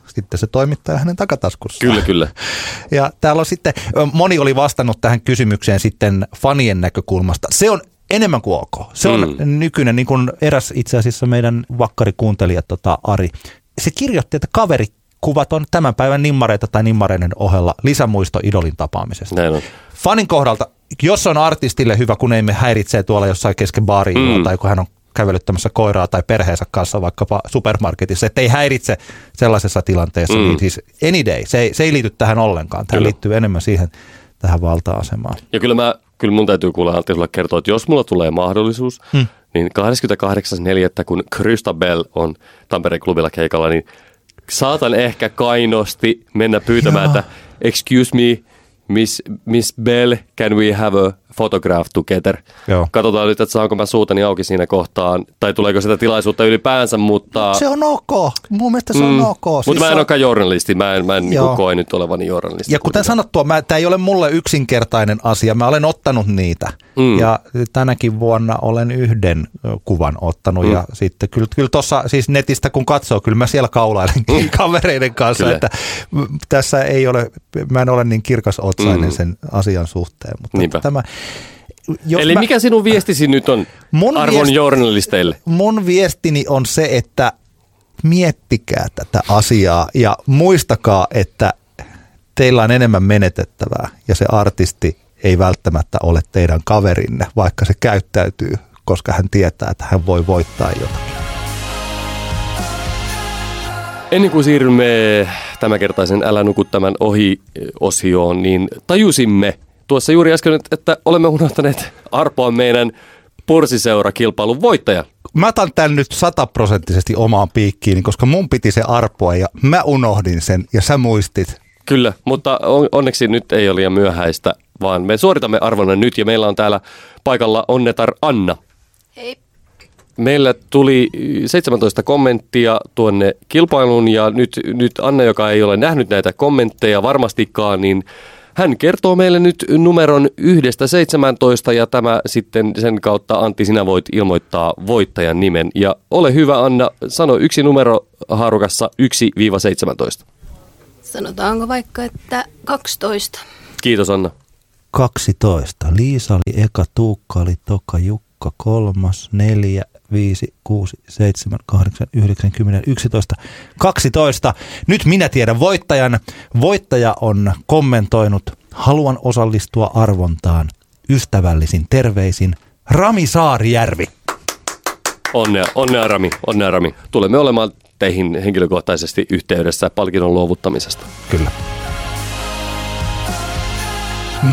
sitten se toimittaja hänen takataskussa. Kyllä, kyllä. *laughs* Ja täällä on sitten, moni oli vastannut tähän kysymykseen sitten fanien näkökulmasta. Se on enemmän kuin ok. Se on Mm. nykyinen, niin kuin eräs itse asiassa meidän vakkarikuuntelija tota Ari. Se kirjoitti, että kaverikuvat on tämän päivän nimmareita tai nimmareiden ohella lisämuisto idolin tapaamisesta. Näin on. Fanin kohdalta, jos on artistille hyvä, kun ei me häiritsee tuolla jossain kesken baariin Mm. tai kun hän on kävelyttämässä koiraa tai perheensä kanssa vaikkapa supermarketissa, että ei häiritse sellaisessa tilanteessa, Mm. mm. niin siis any day, se ei, se ei liity tähän ollenkaan. Tämä Kyllä. liittyy enemmän siihen tähän valta-asemaan. Ja kyllä, mä, kyllä mun täytyy kuulla Antti sulle kertoa, että jos mulla tulee mahdollisuus, hmm. niin 28.4. kun Krista Bell on Tampereen klubilla keikalla, niin saatan ehkä kainosti mennä pyytämään, Joo. että excuse me, Miss, Miss Bell, can we have a photograph together? Joo. Katsotaan nyt, että saanko mä suutani auki siinä kohtaan, tai tuleeko sitä tilaisuutta ylipäänsä, mutta... Se on ok. Mun mielestä se on Mm. ok. Mutta Siis mä en on- olekaan journalisti, mä en, mä en niinku Joo. koe nyt olevani journalisti. Ja kuten sanottua, tämä ei ole mulle yksinkertainen asia. Mä olen ottanut niitä. Mm. Ja tänäkin vuonna olen yhden kuvan ottanut. Mm. Ja sitten kyllä, kyllä tuossa siis netistä kun katsoo, kyllä mä siellä kaulailen mm. kavereiden kanssa. Kyllä. Että tässä ei ole, mä en ole niin kirkas otsainen Mm. mm. sen asian suhteen. Mutta Niinpä. tämä, jos Eli mä, mikä sinun viestisi nyt on Mun arvon viesti- journalisteille? mun viestini on se, että miettikää tätä asiaa ja muistakaa, että teillä on enemmän menetettävää ja se artisti ei välttämättä ole teidän kaverinne, vaikka se käyttäytyy, koska hän tietää, että hän voi voittaa jotakin. Ennen kuin siirrymme tämänkertaisen Älä nuku tämän ohi-osioon, niin tajusimme tuossa juuri äsken, että olemme unohtaneet arpoa meidän Porsiseura-kilpailun voittajan. Mä otan tämän nyt sataprosenttisesti omaan piikkiin, koska mun piti se arpoa ja mä unohdin sen ja sä muistit. Kyllä, mutta on, onneksi nyt ei ole liian myöhäistä, vaan me suoritamme arvonnan nyt ja meillä on täällä paikalla Onnetar Anna. Hei. Meillä tuli 17 kommenttia tuonne kilpailuun ja nyt, nyt Anna, joka ei ole nähnyt näitä kommentteja varmastikaan, niin hän kertoo meille nyt numeron yhdestä 17 ja tämä sitten sen kautta Antti sinä voit ilmoittaa voittajan nimen. Ja ole hyvä Anna, sano yksi numero haarukassa 1-17. Sanotaanko vaikka, että 12. Kiitos Anna. 12. Liisa oli eka, Tuukka oli toka, Jukka kolmas, neljä, viisi, kuusi, seitsemän, kahdeksan, yhdeksän, kymmenen, yksitoista, kaksitoista. Nyt minä tiedän voittajan. Voittaja on kommentoinut, haluan osallistua arvontaan. Ystävällisin terveisin Rami Saarijärvi. Onnea, onnea Rami, onnea Rami. Tulemme olemaan teihin henkilökohtaisesti yhteydessä palkinnon luovuttamisesta. Kyllä.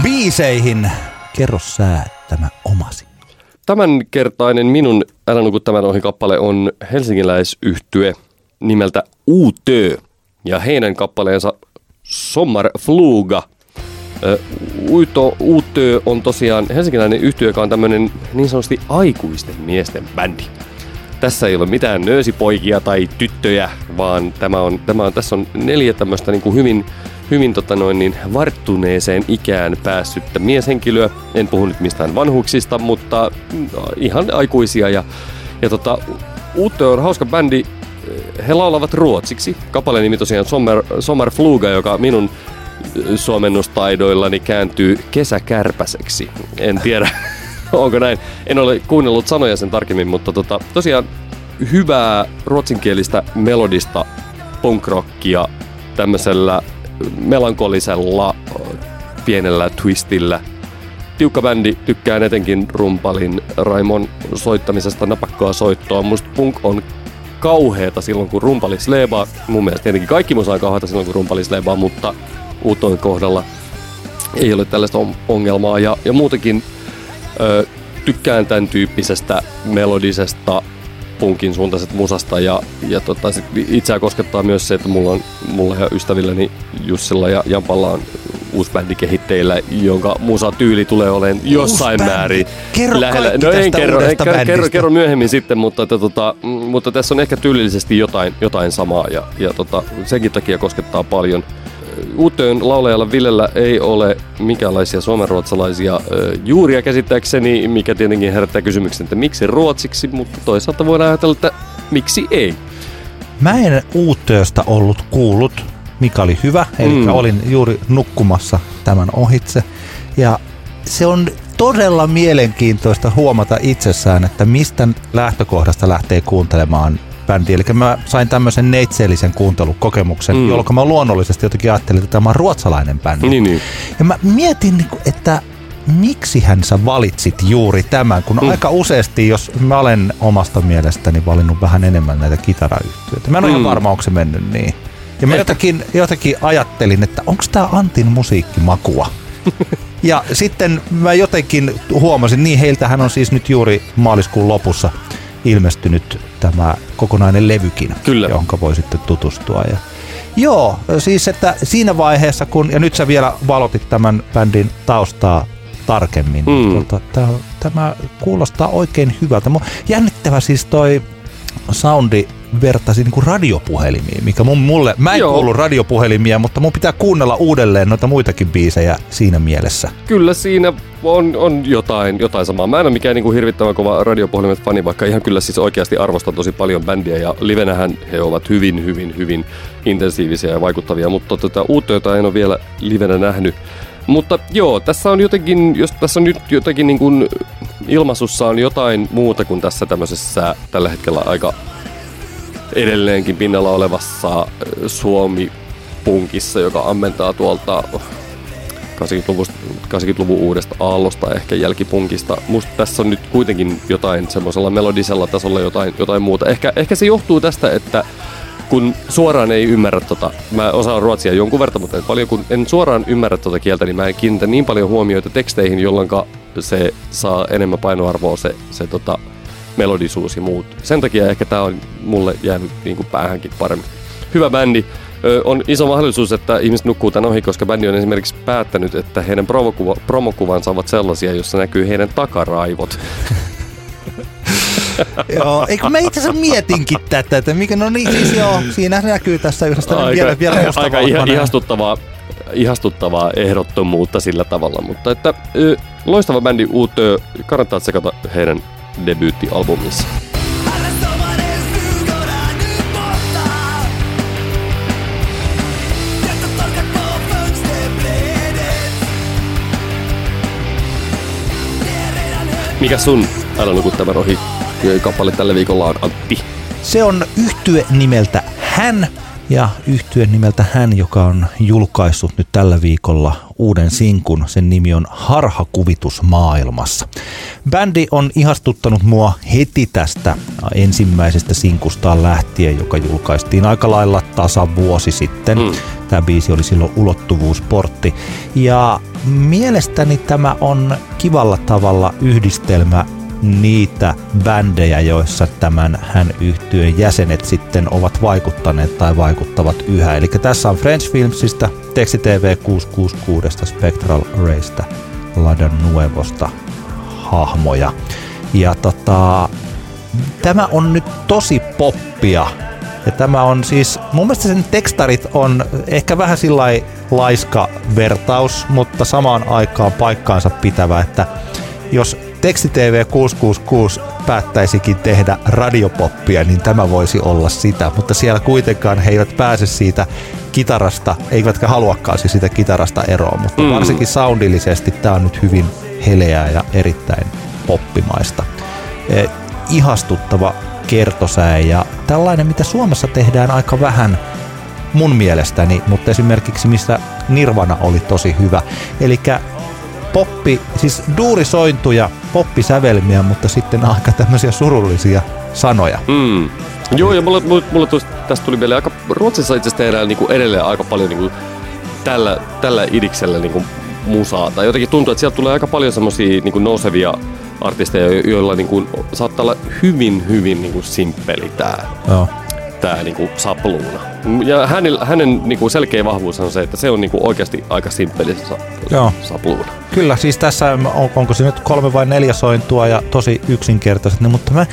Biiseihin. Kerro sä tämä omasi. Tämänkertainen minun Älä nuku tämän ohi kappale on helsinkiläisyhtye nimeltä Utö ja heidän kappaleensa Sommar Fluga. Uito, Utö on tosiaan helsinkiläinen yhtye, joka on tämmöinen niin sanotusti aikuisten miesten bändi. Tässä ei ole mitään nöösipoikia tai tyttöjä, vaan tämä on, tämä on, tässä on neljä tämmöistä niin kuin hyvin, hyvin tota noin, niin varttuneeseen ikään päässyttä mieshenkilöä. En puhu nyt mistään vanhuksista, mutta mm, ihan aikuisia. Ja, ja tota, Uutto on hauska bändi. He laulavat ruotsiksi. Kappaleen nimi tosiaan Sommer, Sommer Fluga, joka minun ö, suomennustaidoillani kääntyy kesäkärpäseksi. En tiedä, *laughs* onko näin. En ole kuunnellut sanoja sen tarkemmin, mutta tota, tosiaan hyvää ruotsinkielistä melodista punkrockia tämmöisellä melankolisella pienellä twistillä. Tiukka bändi, tykkään etenkin rumpalin Raimon soittamisesta napakkaa soittoa. Musta punk on kauheeta silloin, kun rumpali sleebaa. Mun mielestä tietenkin kaikki musa on kauheata silloin, kun rumpali sleebaa, mutta uutoin kohdalla ei ole tällaista on- ongelmaa. Ja, ja muutenkin ö, tykkään tämän tyyppisestä melodisesta punkin suuntaisesta musasta ja, ja tota, sit itseä koskettaa myös se, että mulla, on, mulla ja ystävilläni Jussilla ja Jampalla on uusi bändi kehitteillä, jonka musatyyli tulee olemaan jossain määrin Kerro kaikki No en kerro, en, kerro, kerro, kerro myöhemmin sitten, mutta, että, tota, mm, mutta tässä on ehkä tyylillisesti jotain, jotain samaa ja, ja tota, senkin takia koskettaa paljon. Uuteen laulajalla Villellä ei ole minkäänlaisia suomenruotsalaisia juuria käsittääkseni, mikä tietenkin herättää kysymyksen, että miksi ruotsiksi, mutta toisaalta voidaan ajatella, että miksi ei. Mä en uuttööstä ollut kuullut, mikä oli hyvä, eli mm. olin juuri nukkumassa tämän ohitse. Ja se on todella mielenkiintoista huomata itsessään, että mistä lähtökohdasta lähtee kuuntelemaan bändi. Eli mä sain tämmöisen neitseellisen kuuntelukokemuksen, mm. jolloin mä luonnollisesti jotenkin ajattelin, että tämä on ruotsalainen bändi. Niin, niin. Ja mä mietin, niinku, että miksi hän sä valitsit juuri tämän, kun mm. aika useasti, jos mä olen omasta mielestäni valinnut vähän enemmän näitä kitarayhtiöitä. Mä en ole mm. ihan varma, onko se mennyt niin. Ja mä jotenkin, jotenkin ajattelin, että onko tämä Antin musiikkimakua? *laughs* ja sitten mä jotenkin huomasin, niin heiltähän on siis nyt juuri maaliskuun lopussa ilmestynyt tämä kokonainen levykin, Kyllä. jonka voi sitten tutustua. Ja Joo, siis että siinä vaiheessa, kun, ja nyt sä vielä valotit tämän bändin taustaa tarkemmin, mm. tuota, tämä, tämä kuulostaa oikein hyvältä. Jännittävä siis toi soundi vertasi niin kuin radiopuhelimiin, mikä mun, mulle, mä en Joo. kuulu radiopuhelimia, mutta mun pitää kuunnella uudelleen noita muitakin biisejä siinä mielessä. Kyllä siinä on, on jotain, jotain samaa. Mä en ole mikään niin kuin hirvittävän kova radiopuhelimet fani, vaikka ihan kyllä siis oikeasti arvostan tosi paljon bändiä ja livenähän he ovat hyvin, hyvin, hyvin intensiivisiä ja vaikuttavia, mutta tota, uutta, jota en ole vielä livenä nähnyt. Mutta joo, tässä on jotenkin, jos tässä on nyt jotenkin niin kuin ilmaisussa on jotain muuta kuin tässä tämmöisessä tällä hetkellä aika edelleenkin pinnalla olevassa Suomi-punkissa, joka ammentaa tuolta 80-luvun, 80-luvun uudesta aallosta, ehkä jälkipunkista. Musta tässä on nyt kuitenkin jotain semmoisella melodisella tasolla jotain, jotain muuta. Ehkä, ehkä se johtuu tästä, että kun suoraan ei ymmärrä tota, mä osaan ruotsia jonkun verran, mutta paljon, kun en suoraan ymmärrä tota kieltä, niin mä en kiinnitä niin paljon huomioita teksteihin, jolloin se saa enemmän painoarvoa se, se tota, melodisuus ja muut. Sen takia ehkä tää on mulle jäänyt niin kuin päähänkin paremmin. Hyvä bändi. Ö, on iso mahdollisuus, että ihmiset nukkuu tämän ohi, koska bändi on esimerkiksi päättänyt, että heidän promokuva, promokuvansa ovat sellaisia, joissa näkyy heidän takaraivot. *laughs* joo, eikö mä itse asiassa mietinkin tätä, että mikä, no niin siis joo, siinä näkyy tässä yhdessä aika, vielä, vielä Aika ihastuttavaa, ihastuttavaa ehdottomuutta sillä tavalla, mutta että ö, loistava bändi Uutö, kannattaa tsekata heidän debyyttialbumissa. Mikä sun Älä nuku tämän ohi kappale tällä viikolla on Antti? Se on yhtye nimeltä Hän ja yhtyen nimeltä Hän, joka on julkaissut nyt tällä viikolla uuden sinkun. Sen nimi on Harhakuvitus maailmassa. Bändi on ihastuttanut mua heti tästä ensimmäisestä sinkustaan lähtien, joka julkaistiin aika lailla tasa vuosi sitten. Mm. Tämä biisi oli silloin ulottuvuusportti. Ja mielestäni tämä on kivalla tavalla yhdistelmä niitä bändejä, joissa tämän hän yhtyön jäsenet sitten ovat vaikuttaneet tai vaikuttavat yhä. Eli tässä on French Filmsista, Teksti TV 666, Spectral Raysta, Lada Nuevosta hahmoja. Ja tota, tämä on nyt tosi poppia. Ja tämä on siis, mun mielestä sen tekstarit on ehkä vähän sillä laiska vertaus, mutta samaan aikaan paikkaansa pitävä, että jos Teksti TV 666 päättäisikin tehdä radiopoppia, niin tämä voisi olla sitä, mutta siellä kuitenkaan he eivät pääse siitä kitarasta, eivätkä haluakaan siis sitä kitarasta eroon, mutta mm. varsinkin soundillisesti tämä on nyt hyvin heleää ja erittäin poppimaista. Eh, ihastuttava kertosäe ja tällainen, mitä Suomessa tehdään aika vähän mun mielestäni, mutta esimerkiksi missä Nirvana oli tosi hyvä. Eli poppi, siis duurisointuja, poppisävelmiä, mutta sitten aika tämmöisiä surullisia sanoja. Mm. Joo, ja mulle, mulle, mulle tuli, tästä tuli vielä aika, Ruotsissa itse asiassa tehdään niin kuin edelleen aika paljon niin kuin tällä, tällä idiksellä niin kuin musaa. Tai jotenkin tuntuu, että sieltä tulee aika paljon semmoisia niin nousevia artisteja, joilla niin kuin, saattaa olla hyvin, hyvin niin kuin simppeli tää. Joo. Tämä niinku sapluuna. Ja hänen, hänen niinku selkeä vahvuus on se, että se on niinku oikeasti aika simppeli sa- Joo. sapluuna. Kyllä, siis tässä on, onko se nyt kolme vai neljä sointua ja tosi yksinkertaiset, niin, mutta mä,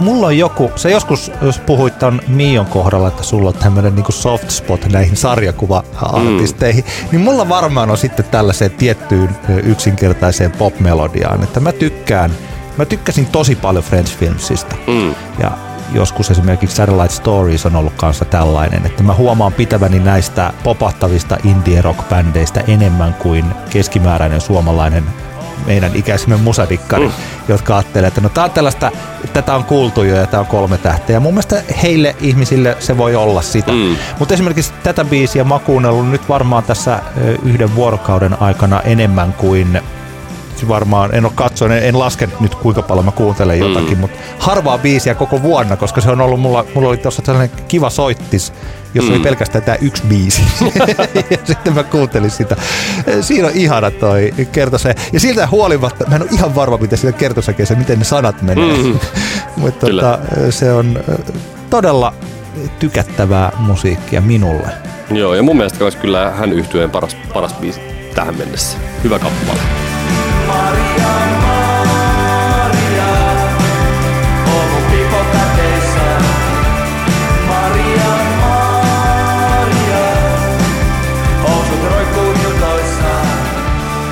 mulla on joku, se joskus jos puhuit ton Mion kohdalla, että sulla on tämmöinen niinku soft spot näihin sarjakuva-artisteihin, mm. niin mulla varmaan on sitten tällaiseen tiettyyn yksinkertaiseen pop-melodiaan, että mä tykkään, mä tykkäsin tosi paljon French Filmsista. Mm. Ja joskus esimerkiksi Satellite Stories on ollut kanssa tällainen, että mä huomaan pitäväni näistä popahtavista indie rock bändeistä enemmän kuin keskimääräinen suomalainen meidän ikäisemme musadikkari, mm. jotka ajattelee, että no tää on tällaista, tätä on kuultu jo ja tää on kolme tähteä. Mun mielestä heille ihmisille se voi olla sitä. Mm. Mutta esimerkiksi tätä biisiä mä oon kuunnellut nyt varmaan tässä yhden vuorokauden aikana enemmän kuin varmaan, en ole katsonut, en, en laske nyt kuinka paljon mä kuuntelen jotakin, mm. mutta harvaa biisiä koko vuonna, koska se on ollut, mulla, mulla oli tuossa sellainen kiva soittis, jos mm. oli pelkästään tämä yksi biisi. *laughs* ja sitten mä kuuntelin sitä. Siinä on ihana toi kertose. Ja siltä huolimatta, mä en ole ihan varma, miten sillä kertosäkeessä, miten ne sanat menee. Mm. *laughs* mutta tota, se on todella tykättävää musiikkia minulle. Joo, ja mun mielestä kans kyllä hän yhtyeen paras, paras biisi tähän mennessä. Hyvä kappale.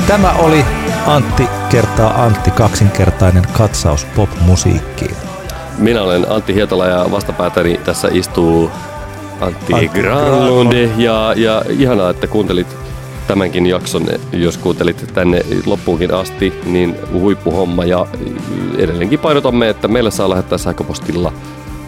Tämä oli Antti kertaa Antti kaksinkertainen katsaus pop-musiikkiin. Minä olen Antti Hietala ja vastapäätäni tässä istuu Antti, Antti Granlunde. Ja, ja ihanaa, että kuuntelit tämänkin jakson. Jos kuuntelit tänne loppuunkin asti, niin huippuhomma. Ja edelleenkin painotamme, että meille saa lähettää sähköpostilla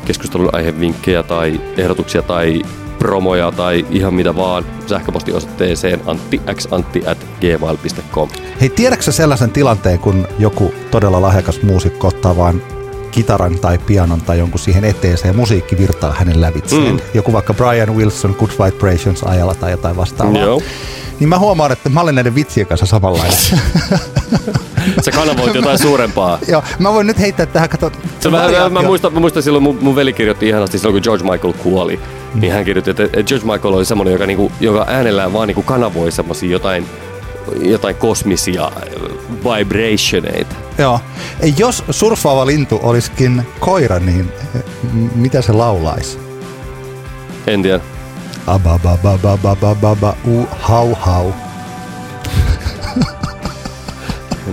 keskustelun aihevinkkejä tai ehdotuksia tai promoja tai ihan mitä vaan sähköpostiosoitteeseen anttixantti.gmail.com. Hei, tiedätkö sellaisen tilanteen, kun joku todella lahjakas muusikko ottaa vaan kitaran tai pianon tai jonkun siihen eteeseen ja musiikki virtaa hänen lävitseen. Mm. Joku vaikka Brian Wilson Good Vibrations ajalla tai jotain vastaavaa. Joo. Niin mä huomaan, että mä olen näiden vitsien kanssa samanlainen. *laughs* Sä kanavoit jotain suurempaa. *laughs* Joo, mä voin nyt heittää tähän, kato. Se vähän, variaatio. mä, muistan, mä muistan silloin, mun, mun veli kirjoitti ihanasti silloin, kun George Michael kuoli. Mm. Niin hän kirjoitti, että, että George Michael oli semmoinen, joka, niinku, joka äänellään vaan niinku kanavoi semmosia jotain, jotain kosmisia vibrationeita. Joo. Jos surffaava lintu olisikin koira, niin m- mitä se laulaisi? En tiedä. Abababababababa, u, hau hau.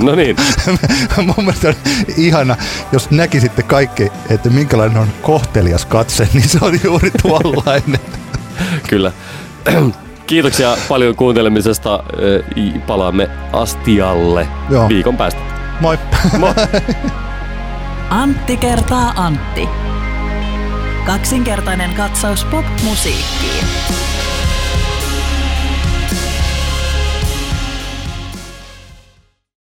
No niin, *laughs* Mun mielestä on ihana, jos näkisitte kaikki, että minkälainen on kohtelias katse, niin se on juuri tuollainen. kyllä. Kiitoksia paljon kuuntelemisesta. Palaamme Astialle Joo. viikon päästä. Moi! Moi! *laughs* Antti kertaa Antti. Kaksinkertainen katsaus pop-musiikkiin.